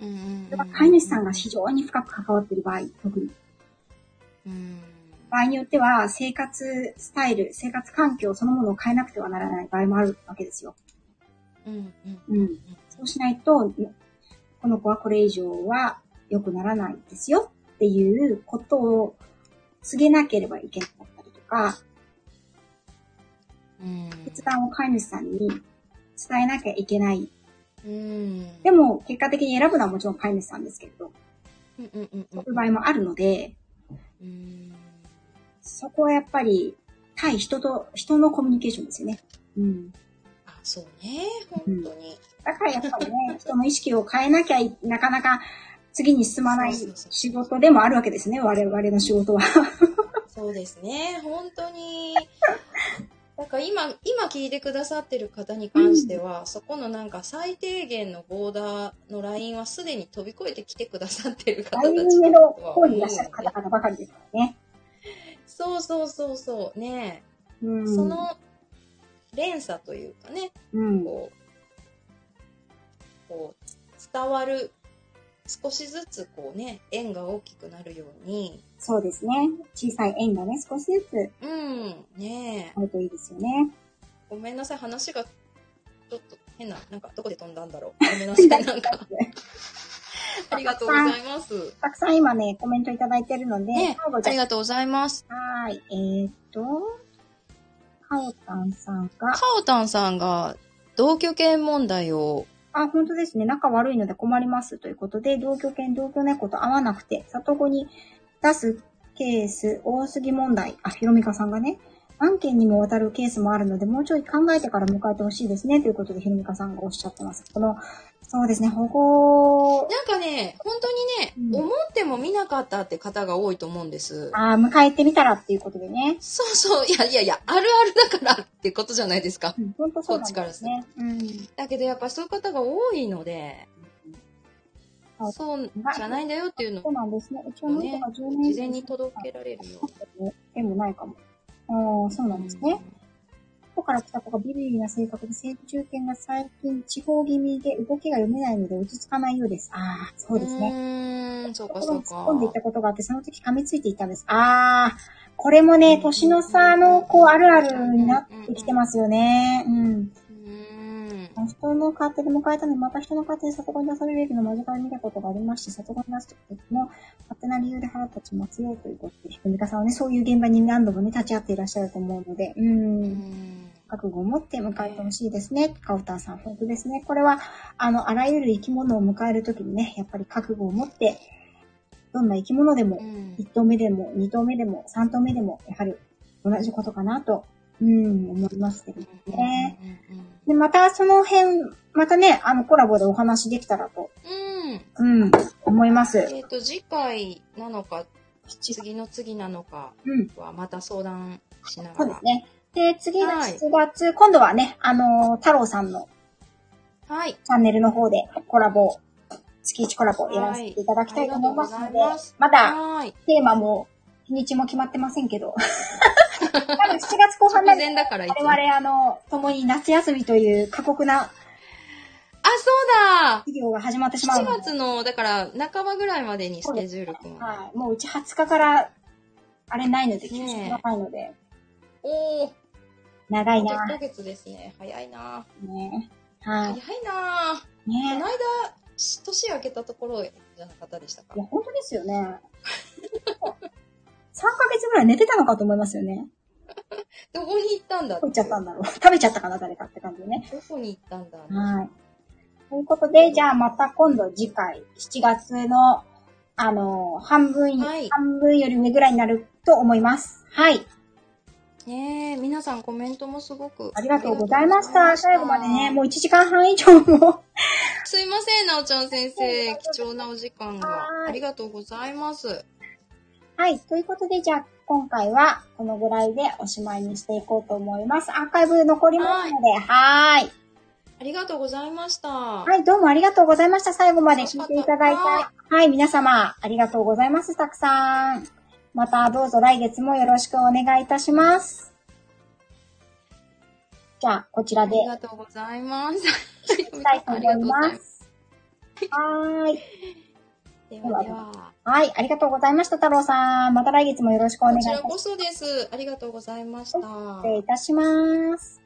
うんうんうんそれは飼い主さんが非常に深く関わっている場合、特に。うん。場合によっては、生活スタイル、生活環境そのものを変えなくてはならない場合もあるわけですよ。うんうんうん。そうしないと、この子はこれ以上は良くならないですよっていうことを告げなければいけなかったりとか、うん。決断を飼い主さんに伝えなきゃいけない。うん。でも、結果的に選ぶのはもちろん飼い主さんですけれど、うんうんうんそういう場合もあるので、うん。そこはやっぱり、対人と、人のコミュニケーションですよね。うん。あ、そうね。本当に。だからやっぱりね、人の意識を変えなきゃいなかなか次に進まない仕事でもあるわけですね、我々の仕事は。そうですね。本当に。なんか今、今聞いてくださってる方に関しては、そこのなんか最低限のボーダーのラインはすでに飛び越えてきてくださってる方たちぶ上の方にいらっしゃるうん方々ばかりでね。そうそうそうそう。ねうん。その連鎖というかね、うん。こう、こう、伝わる、少しずつこうね、円が大きくなるように、そうですね。小さい円がね、少しずつうん、ねえ、あるといいですよね。ごめんなさい、話がちょっと変な、なんかどこで飛んだんだろう。ごめんなさい、なんか、ありがとうございます。たくさん今ね、コメントいただいてるので、ね、ありがとうございます。はーい。えーっと、かおたんさんが、カオタンさんが同居権問題を、あ、本当ですね。仲悪いので困ります。ということで、同居犬、同居猫と会わなくて、里子に出すケース多すぎ問題。あ、ひろみかさんがね、案件にもわたるケースもあるので、もうちょい考えてから迎えてほしいですね、ということで、ひろみかさんがおっしゃってます。この、そうですね、保護、なんかね、本当にね、うん思っても見なかったって方が多いと思うんです。ああ、迎えてみたらっていうことでね。そうそう、いやいやいや、あるあるだからってことじゃないですか。うん、本当そうですね。うん。だけどやっぱそういう方が多いのではい、そうじゃないんだよっていうのをそうなんですね。一応、なんとか10年以上事前に届けられるよでもないかも。ああ、そううなんですね。ここから来た子がビビリな性格で、成中犬が最近地方気味で動きが読めないので落ち着かないようです。ああ、そうですね。ね。うーん、そうか心そうか。に突っ込んでいったことがあって、その時噛みついていたんです。ああ、これもね、年の差の、こう、あるあるになってきてますよね。うん。人の勝手で迎えたのに、また人の勝手で里子に出されるのを間近で見たことがありまして、里子に出すときも、勝手な理由で腹立ちますよ、ということで、ひくみかさんはね、そういう現場に何度もね、立ち会っていらっしゃると思うので、う。うんん覚悟を持って迎えてほしいですね。カウターさん、本当ですね。これは、あの、あらゆる生き物を迎えるときにね、やっぱり覚悟を持って、どんな生き物でもう、ん1頭目でも、2頭目でも、3頭目でも、やはり同じことかなと、うん、思いますけどね。で、またその辺、またね、あの、コラボでお話できたらと、うん。うん、思います。えっと、次回なのか、次の次なのかうん、はまた相談しながらそうです。ね。で、次がはい7月、今度はね、あのー、太郎さんのはい。チャンネルの方でコラボ、月1コラボやらせていただきたいと思いますので、はいますまだはい。テーマも日にちも決まってませんけど、多分7月後半になる直前だから。我々あの、共に夏休みという過酷なあ、そうだ授業が始まってしまう7ので。月の、だから、半ばぐらいまでにスケジュール組む。はい。もううち20日から、あれないので、休息がないので、おー、あと1長いなヶ月ですね。早いなね。はい。早いなこねの間、年明けたところじゃなかったでしたか？いや、本当ですよね。3ヶ月ぐらい寝てたのかと思いますよね。どこに行ったんだどこ行っちゃったんだろう。食べちゃったかな、誰かって感じでね。どこに行ったんだはい。ということで、じゃあまた今度次回、7月の、あのー半分、はい半分より上ぐらいになると思います。はい。ねえ、皆さんコメントもすごく。ありがとうございました。最後までね、もう。う1時間半以上も。すいません、なおちゃん先生。貴重なお時間がは。いありがとうございます。はい。ということで、じゃあ今回はこのぐらいでおしまいにしていこうと思います。アーカイブ残りますので、はーい。ありがとうございました。はい、どうもありがとうございました。最後まで聞いていただいた。はい、皆様、ありがとうございます。たくさん。またどうぞ来月もよろしくお願いいたします。じゃあ、こちらでありがとうございます。いきたいと思います。はーい。ではでは。はい、ありがとうございました、太郎さん。また来月もよろしくお願いします。こちらこそです。ありがとうございました。失礼いたします。